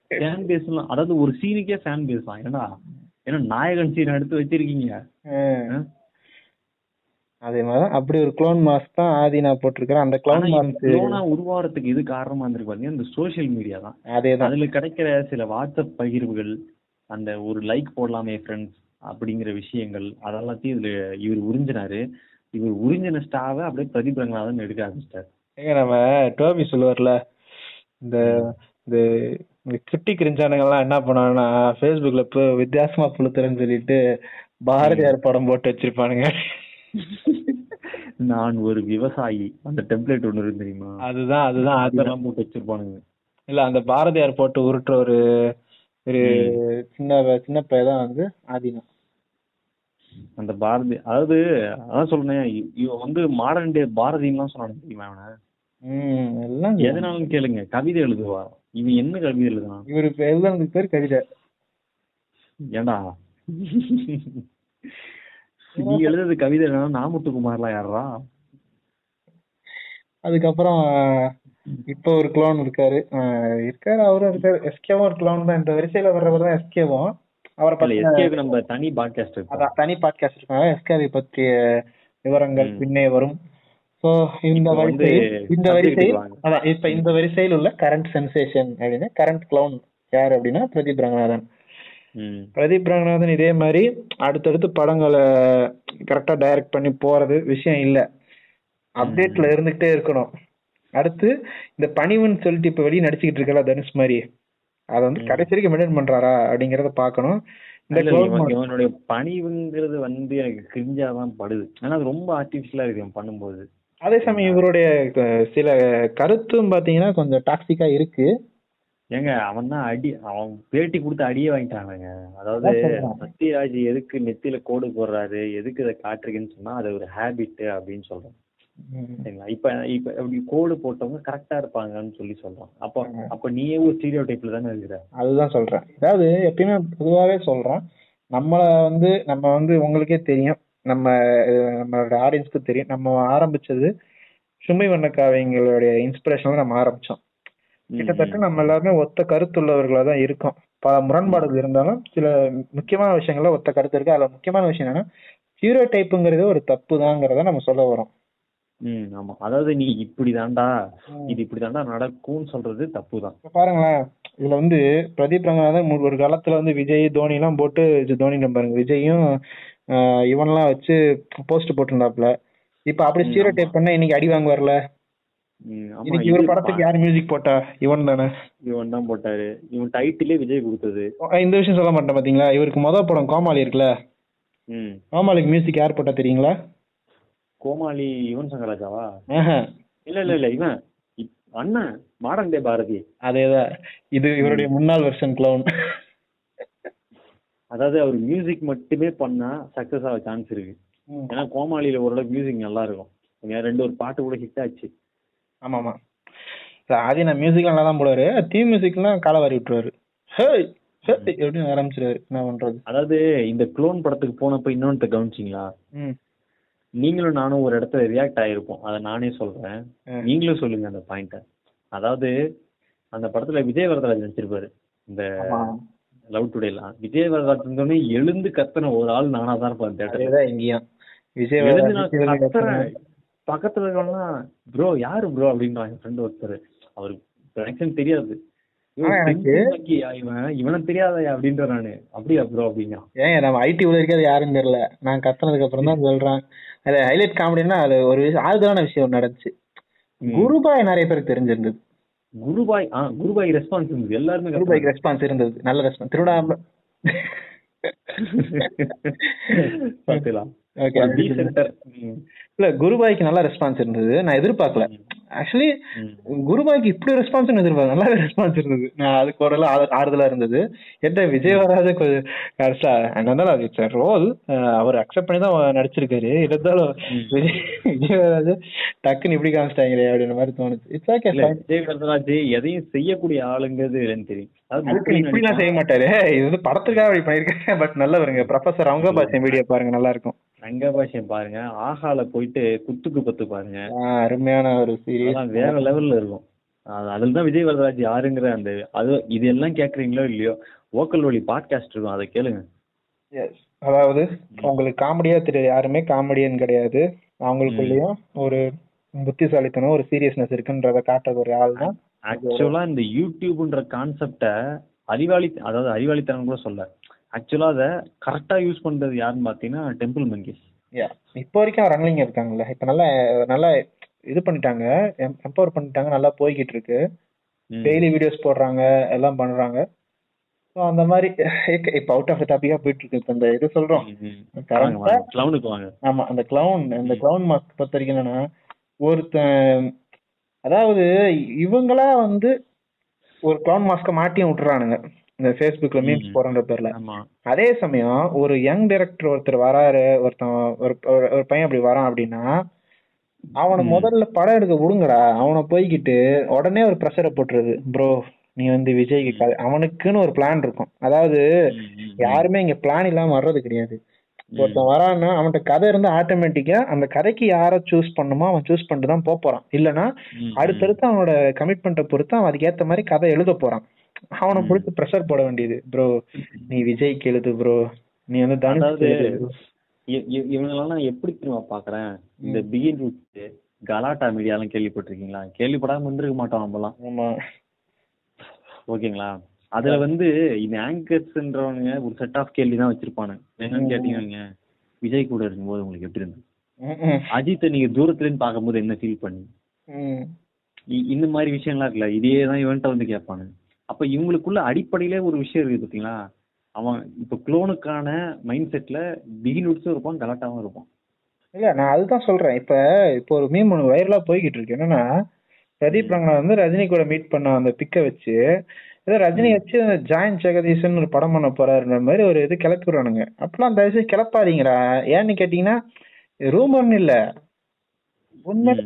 ஃபேன் பேஸ்லாம் அதாவது ஒரு சீனுக்கே ஃபேன் பேஸ் தான். என்னடா? ஏன்னா நாயகன் சீன் எடுத்து வச்சிருக்கீங்க? அதே மாதிரிதான். அப்படி ஒரு க்ளோன் மாஸ்க் தான் ஆதி நான் போட்டிருக்கிறேன். அந்த க்ளோன் மாஸ்க் கொரோனா உருவாகிறதுக்கு இது காரணமா இருந்திருக்கு பாத்தீங்கன்னா இந்த சோஷியல் மீடியா தான். அதேதான். அதுல கிடைக்கிற சில வாட்ஸ்அப் பகிர்வுகள் அந்த ஒரு லைக் போடலாமே ஃப்ரெண்ட்ஸ் அப்படிங்கிற விஷயங்கள் அதெல்லாத்தையும் இதுல இவர் உறிஞ்சினாரு. இவர் உறிஞ்சின ஸ்டாவை அப்படியே பிரதீப் ரங்கநாதன் எடுக்க ஆரம்பிச்சிட்டாரு ஏங்க நம்ம டோபி சொல்லுவார்ல இந்த இந்த குட்டி கிரிஞ்சானுங்க எல்லாம் என்ன பண்ணாங்கன்னா ஃபேஸ்புக்ல இப்போ வித்தியாசமா புளுத்துறேன்னு சொல்லிட்டு பாரதியார் படம் போட்டு வச்சிருப்பானுங்க. நான் ஒரு விவசாயி. அந்த டெம்ப்ளேட் ஒண்ணு இருக்கு தெரியுமா? அதுதான் அதுதான். அதெல்லாம் போட்டு வச்சிருப்பானுங்க. இல்ல அந்த பாரதியார் போட்டு உருட்டுற ஒரு ஒரு சின்ன சின்ன பையன் தான் வந்து ஆதினா. அந்த பாரதி அதாவது அதான் சொல்றேன் இவன் வந்து மாடர்ன் டே பாரதின்லாம் சொன்னானு தெரியுமா அவனை எல்லாம் எதனாலும் கேளுங்க கவிதை எழுதுவா? இவன் என்ன கவிதை எழுதுனான் இவரு எழுதுனதுக்கு பேர் கவிதை. ஏண்டா? நீ எழுதுறது கவிதை இல்லைன்னா நாமுத்துக்குமார்லாம் யாரா அதுக்கப்புறம் இப்போ ஒரு க்ளோன் இருக்காரு. இருக்காரு அவரும் இருக்காரு. எஸ்கேவும் ஒரு க்ளோன் தான். இந்த வரிசையில வர்றவர் தான் எஸ்கேவும் அவரை பத்தி எஸ்கேக்கு நம்ம தனி பாட்காஸ்ட் அதான் தனி பாட்காஸ்ட் இருக்காங்க எஸ்கேவை பற்றிய விவரங்கள். பின்னே வரும். சோ இந்த வரிசையில் இந்த வரிசையில். அதான் இப்ப இந்த வரிசையில் உள்ள கரண்ட் சென்சேஷன் அப்படின்னா கரண்ட் க்ளோன் யார் அப்படின்னா பிரதீப் ரங்கநாதன். பிரதீப் ரங்கநாதன் இதே மாதிரி அடுத்தடுத்து படங்களை கரெக்டா டைரக்ட் பண்ணி போறது விஷயம் இல்ல. அப்டேட்ல இருந்துகிட்டே இருக்கணும். அடுத்து இந்த பணிவுன்னு சொல்லிட்டு இப்ப வெளியே நடிச்சுக்கிட்டு இருக்கல தனுஷ் மாதிரி. அதை வந்து. கடைசி வரைக்கும் மெயின்டைன் பண்றாரா அப்படிங்கறத mode- இவனுடைய பணிவுங்கிறது வந்து எனக்கு கிரிஞ்சா தான் படுது. ஆனா அது ரொம்ப ஆர்டிபிஷியலா இருக்கு இவன் பண்ணும்போது. அதே சமயம் இவருடைய சில கருத்தும் பாத்தீங்கன்னா கொஞ்சம் டாக்ஸிக்கா இருக்கு. ஏங்க அவன் தான் அடி அவன் பேட்டி கொடுத்து அடியே வாங்கிட்டானுங்க. அதாவது. சத்யராஜ் எதுக்கு நெத்தியில கோடு போடுறாரு எதுக்கு இதை காட்டுறீங்கன்னு சொன்னா அது ஒரு ஹேபிட் அப்படின்னு சொல்றேன். சரிங்களா? இப்ப இப்ப அப்படி கோடு போட்டவங்க கரெக்டா இருப்பாங்கன்னு சொல்லி சொல்றான் அப்ப. அப்ப நீயே ஒரு ஸ்டீரியோ டைப்ல தானே இருக்கிற? அதுதான் சொல்றேன். அதாவது எப்பயுமே பொதுவாவே சொல்றேன் நம்மள வந்து நம்ம வந்து உங்களுக்கே தெரியும். நம்ம நம்மளோட ஆடியன்ஸ்க்கு தெரியும். நம்ம ஆரம்பிச்சது சுமை வண்ணக்காவிங்களுடைய இன்ஸ்பிரேஷன்ல நம்ம ஆரம்பிச்சோம். கிட்டத்தட்ட நம்ம எல்லாருமே ஒத்த கருத்துள்ளவர்களா தான் இருக்கோம். பல முரண்பாடுகள் இருந்தாலும் சில முக்கியமான விஷயங்கள்ல ஒத்த கருத்து இருக்கு. அதுல முக்கியமான விஷயம் என்னன்னா ஹீரோ டைப்புங்கிறது ஒரு தப்பு தாங்கிறத நம்ம சொல்ல வரோம் ம் ஆமா. அதாவது நீ இப்படி தாண்டா இது இப்படி தாண்டா நடக்கும்னு சொல்றது தப்பு தான் பாருங்களேன் இதுல வந்து பிரதீப் ரங்கநாதன் ஒரு காலத்துல வந்து விஜய் தோனி எல்லாம் போட்டு தோனி பாருங்க விஜயும் இவன்லாம் வச்சு போஸ்ட் போட்டிருந்தாப்ல இப்ப அப்படி ம், ஸ்டீரோ ஆமா. டைப் பண்ணா இன்னைக்கு அடி வாங்குவார்ல? இன்னைக்கு இவர் படத்துக்கு யார் மியூசிக் போட்டா? இவன் தானே? இவன் தான் போட்டாரு. இவன் டைட்டிலே விஜய் கொடுத்தது. இந்த விஷயம் சொல்ல மாட்டேன் பாத்தீங்களா? இவருக்கு மொதல் படம் கோமாளி இருக்குல்ல? கோமாளிக்கு மியூசிக் யார் போட்டா தெரியுங்களா? கோமாளி யுவன் சங்கராஜாவா? ஆஹா, இல்ல இல்ல இல்ல இவன். அண்ணன் மாடர்ன் டே பாரதி. அதேதான். இது இவருடைய முன்னாள் வெர்ஷன் கிளவுன் அதாவது அவர் மியூசிக் மட்டுமே பண்ணா சக்சஸ் ஆக சான்ஸ் இருக்கு. ஏன்னா கோமாளியில ஓரளவுக்கு மியூசிக் நல்லா இருக்கும். ரெண்டு ஒரு பாட்டு கூட ஹிட் ஆச்சு. ஆமா ஆமா ஆதி நான் மியூசிக் நல்லா தான் போடுவாரு. தீம் மியூசிக்லாம் காலை வாரி விட்டுருவாரு. ஹேய் எப்படின்னு ஆரம்பிச்சிருவாரு. என்ன பண்றது? அதாவது இந்த க்ளோன் படத்துக்கு போனப்ப இன்னொன்னு கவனிச்சிங்களா? நீங்களும் நானும் ஒரு இடத்துல ரியாக்ட் ஆயிருப்போம். அதை நானே சொல்றேன். நீங்களும் சொல்லுங்க அந்த பாயிண்ட அதாவது அந்த படத்துல விஜய் வரதராஜ் நடிச்சிருப்பாரு. இந்த லவ் டுடேலாம் விஜய் வரதராஜ் எழுந்து கத்துன ஒரு ஆள் நானா தான் இருப்பேன் தேட்டர் இங்கேயும். விஜய் பக்கத்துல இருக்கவங்கலாம் ப்ரோ யாரு ப்ரோ அப்படின்றான் என் ஃப்ரெண்ட் ஒருத்தர். அவருக்கு கனெக்ஷன் தெரியாது. ஐயோ, ஆனா எனக்கு- பென்சில் மக்கியா இவன்? இவனுக்கு தெரியாதயா? அப்படின்ற நானு. அப்படியா ப்ரோ அப்படிங்கிறான் நம்ம ஐடி உள்ள இருக்கிறது யாருன்னு தெரியல. நான் கத்துனதுக்கு அப்புறம் தான் சொல்றேன். அது ஹைலைட் காமெடினா அது ஒரு விஷயம் ஆறுதலான விஷயம் நடந்துச்சு. குருபாய் நிறைய பேருக்கு தெரிஞ்சிருந்தது. குருபாய் ஆ குருபாய் ரெஸ்பான்ஸ் இருந்தது. எல்லாருமே குருபாய்க்கு ரெஸ்பான்ஸ் இருந்தது. நல்ல ரெஸ்பான்ஸ் திருவிழா பாத்துலாம் ஓகே இல்ல குருபாய்க்கு நல்ல ரெஸ்பான்ஸ் இருந்தது. நான் எதிர்பார்க்கல. ஆக்சுவலி குருபாய்க்கு இப்படி ரெஸ்பான்ஸ் எதிர்பார்க்க நல்லாவே ரெஸ்பான்ஸ் இருந்தது. நான் அதுக்கு ஒரு ஆறுதலா இருந்தது. என்ன விஜய் வராது கொஞ்சம் கடைசியா இருந்தாலும் அது இட்ஸ் ரோல் அவர் அக்செப்ட் பண்ணி தான் நடிச்சிருக்காரு. இருந்தாலும் விஜய் விஜய் வராது. டக்குன்னு இப்படி காமிச்சிட்டாங்களே அப்படின்ற மாதிரி தோணுச்சு இட்ஸ் ஓகே விஜய் வரதராஜ் எதையும் செய்யக்கூடிய ஆளுங்கிறது தெரியும். மக்கள் இப்படிலாம் செய்ய மாட்டாரு. இது வந்து படத்துக்காக அப்படி பண்ணிருக்காங்க பட் நல்லவருங்க. ப்ரொஃபசர் அவங்க பாஷன் வீடியோ பாருங்க. நல்லா இருக்கும். ரங்கபாஷியம் பாருங்க. ஆஹால போயிட்டு குத்துக்கு பத்து பாருங்க. அருமையான ஒரு சீரியஸ் அதெல்லாம் வேற லெவல்ல இருக்கும். அது அதுல தான் விஜய் வரதராஜ் யாருங்கிற அந்த அது இது எல்லாம் கேக்குறீங்களோ இல்லையோ ஓக்கல் வழி பாட்காஸ்ட் இருக்கும் அதை கேளுங்க. அதாவது உங்களுக்கு காமெடியா தெரியாது. யாருமே காமெடியன் கிடையாது. அவங்களுக்குள்ளயும் ஒரு புத்திசாலித்தனம் ஒரு சீரியஸ்னஸ் இருக்குன்றத காட்டுறது ஒரு ஆள் தான். ஆக்சுவலா இந்த யூடியூப்ன்ற கான்செப்ட அறிவாளி அதாவது அறிவாளித்தனம் கூட சொல்ல. ஆக்சுவலா அதை கரெக்டா யூஸ் பண்றது யாருன்னு பாத்தீங்கன்னா டெம்பிள் மங்கேஷ் Yeah. இப்போ வரைக்கும் ரன்லிங் இருக்காங்கல்ல. இப்ப நல்லா நல்லா இது பண்ணிட்டாங்க. எம்பவர் பண்ணிட்டாங்க. நல்லா போய்கிட்டு இருக்கு. டெய்லி வீடியோஸ் போடுறாங்க. எல்லாம் பண்றாங்க. ஸோ அந்த மாதிரி இப்ப அவுட் ஆஃப் த டாபிக்கா போயிட்டு இருக்கு. இப்ப இந்த இது சொல்றோம். ஆமா அந்த கிளவுன் அந்த கிளவுன் மாஸ்க் பொறுத்த வரைக்கும் என்னன்னா ஒருத்தன் அதாவது இவங்களா வந்து ஒரு கிளவுன் மாஸ்க மாட்டியும் விட்டுறானுங்க. இந்த ஃபேஸ்புக்ல மீம்ஸ். போறன்ற பேர்ல. அதே சமயம் ஒரு யங் டைரக்டர் ஒருத்தர் வராரு ஒருத்தன் ஒரு ஒரு- பையன் அப்படி வரான் அப்படின்னா அவனை. முதல்ல படம் எடுக்க விடுங்கடா. அவனை போய்கிட்டு உடனே ஒரு ப்ரெஷரை போட்டுருது. ப்ரோ நீ வந்து விஜய்க்கு அவனுக்குன்னு ஒரு பிளான் இருக்கும். அதாவது யாருமே இங்க பிளான் இல்லாம வர்றது கிடையாது. ஒருத்தன் வரான்னா அவன்கிட்ட கதை இருந்து ஆட்டோமேட்டிக்கா அந்த கதைக்கு யாரை சூஸ் பண்ணுமோ அவன் சூஸ் பண்ணிட்டு தான் போறான். இல்லனா ம், அடுத்தடுத்து அவனோட கமிட்மெண்ட்டை பொறுத்து அவன் அதுக்கு ஏத்த மாதிரி கதை எழுத போறான். அவனை. பிடிச்சி ப்ரெஷர் போட வேண்டியது ப்ரோ நீ விஜய்க்கு எழுது ப்ரோ நீ வந்து தனுஷ் இவங்களெல்லாம் நான் எப்படி தெரியுமா பாக்குறேன் இந்த பிகின் ரூட் கலாட்டா மீடியாலாம் கேள்விப்பட்டிருக்கீங்களா? கேள்விப்படாம இருந்திருக்க மாட்டோம் நம்மலாம் ஆமா. ஓகேங்களா? அதுல வந்து இந்த ஆங்கர்ஸ்ன்றவங்க ஒரு செட் ஆஃப் கேள்வி தான் வச்சிருப்பானுங்க என்னன்னு கேட்டீங்க விஜய் கூட இருக்கும்போது உங்களுக்கு எப்படி இருந்தது? அஜித்தை நீங்க தூரத்துல இருந்து பார்க்கும்போது என்ன ஃபீல் பண்ணி இந்த மாதிரி விஷயம்லாம் இருக்குல்ல இதே தான் இவன்ட்ட வந்து கேட்பானுங்க அப்ப இவங்களுக்குள்ள அடிப்படையிலே ஒரு விஷயம் இருக்குது பாத்தீங்களா? அவன் இப்ப குளோனுக்கான மைண்ட் செட்ல பிகினுட்ஸும் இருப்பான் கலாட்டாவும் இருப்பான். இல்ல நான் அதுதான் சொல்றேன். இப்ப இப்போ ஒரு மீம் ஒன்று வைரலா போய்கிட்டு இருக்கு. என்னன்னா பிரதீப் ரங்கனா வந்து ரஜினி கூட மீட் பண்ண அந்த பிக்கை வச்சு ஏதோ ரஜினி வச்சு ஜாயின் ஜெகதீசன் ஒரு படம் பண்ண போறாருன்ற மாதிரி ஒரு இது கிளப்பி விடுறானுங்க அப்பெல்லாம் தயவுசெய்து கிளப்பாதீங்கடா. ஏன்னு கேட்டீங்கன்னா ரூமர்னு இல்ல. உண்மையில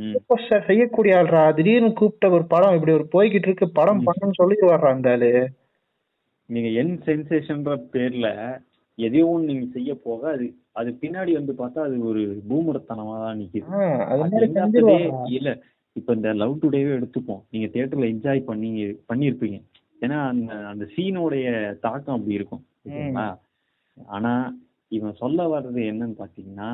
செய்யக்கூடிய ஆள்ரா. திடீர்னு கூப்பிட்ட ஒரு படம் இப்படி ஒரு போய்கிட்டு இருக்கு படம் பண்ணுன்னு சொல்லி வர்றா அந்த ஆளு. நீங்க என் சென்சேஷன்ற பேர்ல எதையோ ஒண்ணு நீங்க செய்ய போக அது அது பின்னாடி வந்து பார்த்தா அது ஒரு பூமுரத்தனமா தான் நிக்குது இல்ல இப்ப இந்த லவ் டுடேவே எடுத்துப்போம். நீங்க தியேட்டர்ல என்ஜாய் பண்ணி பண்ணியிருப்பீங்க. ஏன்னா அந்த அந்த சீனோடைய தாக்கம் அப்படி இருக்கும். ஆனா இவன் சொல்ல வர்றது என்னன்னு பாத்தீங்கன்னா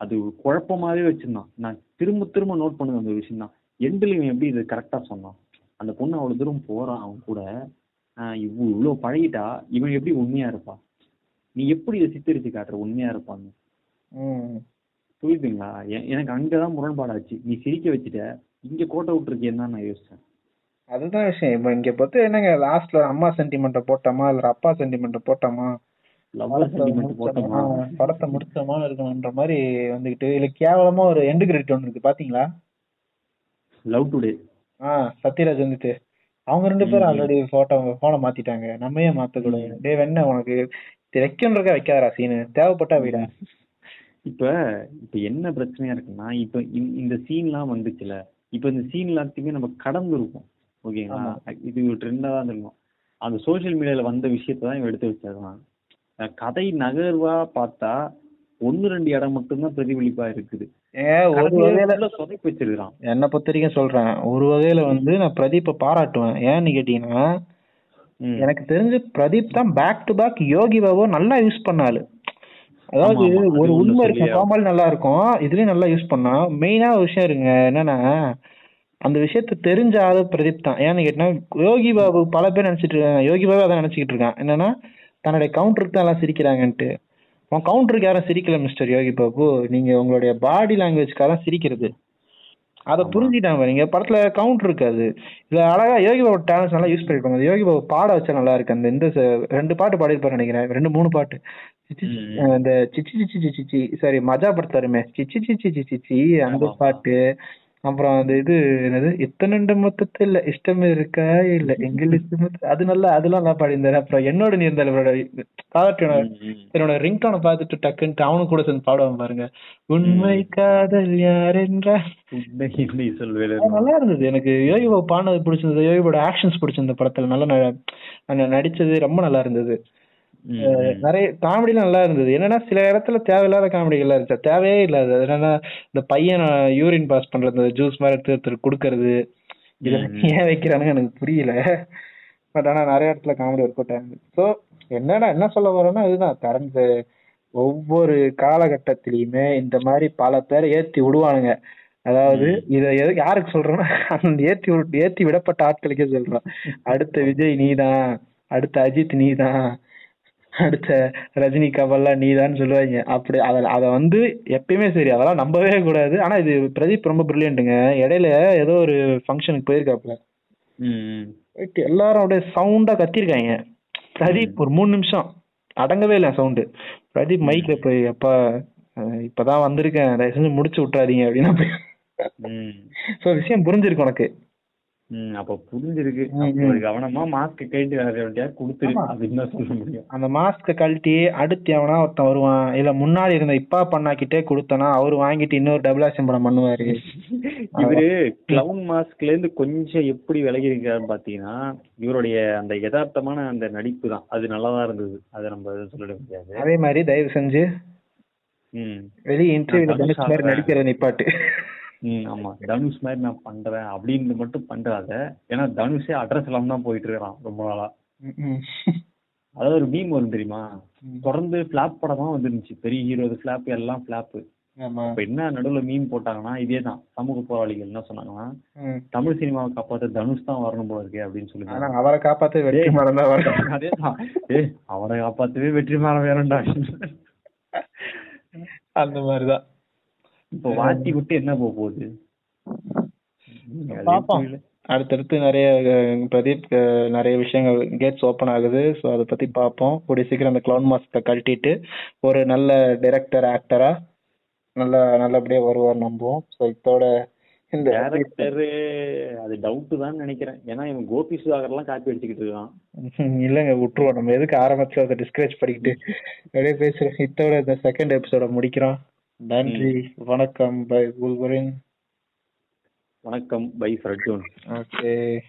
அது குழப்பமாவே வச்சிருந்தான். நான் திரும்ப திரும்ப நோட் பண்ணது அந்த விஷயம் தான். எண்டில் இவன் எப்படி இது கரெக்டா சொன்னான்? அந்த பொண்ணு அவ்வளவு தூரம் போறான் அவன் கூட. ஆஹ் இவ்வளவு இவ்வளவு பழகிட்டா இவன் எப்படி உண்மையா இருப்பான் நீ எப்படி இதை சித்தரிச்சு காட்டுற? உண்மையா இருப்பான்னு. ம். புரியுதுங்களா? எனக்கு அங்கதான் முரண்பாடாச்சு. நீ சிரிக்க வச்சுட்ட இங்க கோட்டை விட்டுருக்கேன்னு தான் நான் யோசிச்சேன். அதுதான் விஷயம். இப்ப இங்க பொறுத்து என்னங்க லாஸ்ட்ல அம்மா சென்டிமெண்ட்ட போட்டோமா இல்ல அப்பா சென்டிமெண்ட்ட போட்டோமா? படத்தை முடிச்சோமா இருக்கணும்ன்ற மாதிரி வந்துகிட்டு இல்ல கேவலமா ஒரு எண்டு கிரெடிட் ஒன்று இருக்கு பாத்தீங்களா? லவ் டுடே ஆஹ் சத்யராஜ் வந்துட்டு அவங்க ரெண்டு பேரும் ஆல்ரெடி போட்டோ போனை மாத்திட்டாங்க. நம்ம ஏன் மாத்தக்கூடாது? டே என்ன உனக்கு இது வைக்கணுன்றக்கா வைக்காதடா சீனு தேவைப்பட்டா வீடா. இப்ப இப்ப என்ன பிரச்சனையா இருக்குன்னா இப்ப இந்த- சீன்லாம் வந்துச்சுல இப்ப இந்த சீன் எல்லாத்தையுமே நம்ம கடந்து இருக்கோம். ஓகேங்களா? இது ஒரு ட்ரெண்டா தான் இருக்கும் அந்த சோஷியல் மீடியால வந்த விஷயத்தை தான் இவன் எடுத்து அஹ் கதை நகர்வா பார்த்தா ஒன்னு ரெண்டு இடம் மட்டும்தான் பிரதிபலிப்பா இருக்குது. ஒரு வகையில சொதப்பி வச்சிருக்கான் என்னை பொறுத்த வரைக்கும் சொல்றேன். ஒரு வகையில வந்து நான் பிரதீப்பை பாராட்டுவேன். ஏன்னு கேட்டீங்கன்னா. எனக்கு தெரிஞ்சு பிரதீப் தான் back to back Yogi Babu நல்லா யூஸ் பண்ணாரு. அதாவது ஒரு உண்மை இருக்கும் கோமாளி நல்லா இருக்கும் இதுலயும் நல்லா யூஸ் பண்ணா. மெயினா ஒரு விஷயம் இருங்க என்னன்னா அந்த விஷயத்த தெரிஞ்ச ஆளு பிரதீப் தான். ஏன்னு கேட்டா யோகி பாபு பல பேர் நினைச்சிட்டு இருக்காங்க. யோகி பாபு அதான் நினைச்சிட்டு இருக்கான். என்னன்னா தன்னுடைய கவுண்டருக்கு தான் எல்லாம் சிரிக்கிறாங்கன்ட்டு. உன் கவுண்டருக்கு யாரும் சிரிக்கல மிஸ்டர் யோகி பாபு? நீங்க உங்களுடைய பாடி லாங்குவேஜ்க்காக தான் சிரிக்கிறது. அதை புரிஞ்சுட்டாங்க நீங்க படத்துல கவுண்டர் இருக்காது. இதுல அழகா யோகி பாபு டேலண்ட்ஸ் நல்லா யூஸ் பண்ணிருப்பாங்க அந்த யோகி பாபு பாட வச்சா நல்லா இருக்கு. அந்த இந்த ரெண்டு பாட்டு பாடிருப்பாரு நினைக்கிறேன். ரெண்டு மூணு பாட்டு. இந்த சிச்சி சிச்சி சிச்சி சாரி மஜா படுத்தாருமே சிச்சி சிச்சி சிச்சி அந்த. பாட்டு. அப்புறம் அந்த இது என்னது? இத்தனண்டு மொத்தத்தில் இஷ்டம் இருக்கா இல்ல. எங்களுக்கு மொத்த- அது நல்லா அதெல்லாம் நல்லா பாடியிருந்தாரு அப்புறம் என்னோட நீ இருந்தாலும் இவரோட. என்னோட ரிங்டோனை பார்த்துட்டு டக்குன்ட்டு அவனும் கூட சேர்ந்து பாடுவான் பாருங்க. உண்மை காதல் யார் அது நல்லா இருந்தது. எனக்கு யோகி பாபு பாடினது பிடிச்சிருந்தது. யோகி பாபோட ஆக்ஷன்ஸ் பிடிச்சிருந்த படத்துல. நல்லா நடிச்சது ரொம்ப நல்லா இருந்தது. நிறைய காமெடிலாம் நல்லா இருந்தது. என்னன்னா சில இடத்துல தேவையில்லாத காமெடிகள் இருந்துச்சு. தேவையே இல்லாது. என்னன்னா இந்த பையன் யூரின் பாஸ் பண்றது ஜூஸ் மாதிரி எடுத்து ஒருத்தர் கொடுக்கறது இதெல்லாம். ஏன் வைக்கிறானுங்க எனக்கு புரியல. பட் ஆனா நிறைய இடத்துல காமெடி ஒர்க் அவுட் ஆகுது. ஸோ என்னடா என்ன சொல்ல வரோம்னா இதுதான். கரண்ட் ஒவ்வொரு காலகட்டத்திலயுமே இந்த மாதிரி பல பேரை ஏத்தி விடுவானுங்க. அதாவது இத எது யாருக்கு சொல்றோம்னா அந்த ஏத்தி ஏத்தி விடப்பட்ட ஆட்களுக்கே சொல்றோம். அடுத்த விஜய் நீதான் அடுத்த அஜித் நீதான் அடுத்த ரஜினி கமல்லாம் நீதான் சொல்லுவாங்க. அப்படி அத அத வந்து எப்பயுமே சரி அதெல்லாம் நம்பவே கூடாது. ஆனா இது பிரதீப் ரொம்ப பிரில்லியன்ட்டுங்க இடையில ஏதோ ஒரு ஃபங்க்ஷனுக்கு. போயிட்டு எல்லாரும் அப்படியே சவுண்டா கத்திருக்காங்க. பிரதீப் ஒரு மூணு நிமிஷம். அடங்கவே இல்லை சவுண்டு பிரதீப் மைக்ல போய் அப்பா இப்பதான் வந்திருக்கேன். தயவு செஞ்சு முடிச்சு விட்டுறாதீங்க. அப்படின்னா. சோ விஷயம் புரிஞ்சிருக்கு உனக்கு. அப்ப புரிஞ்சிருக்கு. கவனமா மாஸ்க் கேட்டு வேற வேண்டியா கொடுத்துரு. அப்படின்னு சொல்ல முடியும். அந்த மாஸ்க கழட்டி அடுத்து எவனா ஒருத்தன் வருவான் இல்ல முன்னாடி இருந்த இப்பா பண்ணாக்கிட்டே கொடுத்தனா அவரு வாங்கிட்டு இன்னொரு டபுள் ஆக்ஷன் படம் பண்ணுவாரு. இவரு கிளவுன் மாஸ்க்ல இருந்து கொஞ்சம் எப்படி விலகி இருக்காருன்னு பாத்தீங்கன்னா இவருடைய அந்த யதார்த்தமான அந்த நடிப்பு தான். அது நல்லாதான் இருந்தது. அதை நம்ம சொல்லிட முடியாது. அதே மாதிரி தயவு செஞ்சு வெளியே இன்டர்வியூல தனுஷ் நடிக்கிற நிப்பாட்டு. ம் ஆமா. தனுஷ் மாதிரி நான் பண்றேன் அப்படின்னு மட்டும் பண்றாத. ஏன்னா தனுஷே அட்ரஸ் இல்லாம தான் போயிட்டு இருக்கிறான் ரொம்ப நாளா. அதாவது ஒரு மீம் வரும் தெரியுமா. தொடர்ந்து ஃபிளாப் படமா வந்துருந்துச்சு. பெரிய ஹீரோ ஃபிளாப் எல்லாம் ஃபிளாப் ஆமா. இப்ப என்ன நடுவுல மீம் போட்டாங்கன்னா இதே தான். சமூக போராளிகள் என்ன சொன்னாங்கன்னா. தமிழ் சினிமாவை காப்பாத்த தனுஷ் தான் வரணும் போல இருக்கே அப்படின்னு சொல்லி அவரை காப்பாத்த வெற்றி மரம் தான் வரும் அதேதான் ஏய் அவரை காப்பாத்தவே வெற்றி மாற வேறண்டா அந்த மாதிரிதான் இப்ப வாத்தி விட்டு என்ன போக போகுது? பாப்போம். அடுத்தடுத்து நிறைய பிரதீப் நிறைய விஷயங்கள் கேட்ஸ் ஓப்பன் ஆகுது. ஸோ அதை பத்தி பார்ப்போம். கூடிய சீக்கிரம் அந்த கிளவுன் மாஸ்க கழட்டிட்டு ஒரு நல்ல டைரக்டர் ஆக்டரா நல்ல நல்லபடியா வருவார் நம்புவோம். ஸோ இதோட இந்த டேரக்டர் அது டவுட் தான் நினைக்கிறேன். ஏன்னா இவன் கோபி சுதாகர் எல்லாம் காப்பி அடிச்சுக்கிட்டு இருக்கான். இல்லைங்க விட்டுருவோம். நம்ம எதுக்கு ஆரம்பத்துல அதை டிஸ்கரேஜ் பண்ணிக்கிட்டு அப்படியே பேசுறோம். இதோட இந்த செகண்ட் எபிசோட முடிக்கிறோம். நன்றி. வணக்கம் பை குல்பரின் வணக்கம் பை ஃபர்ஜூன் ஓகே.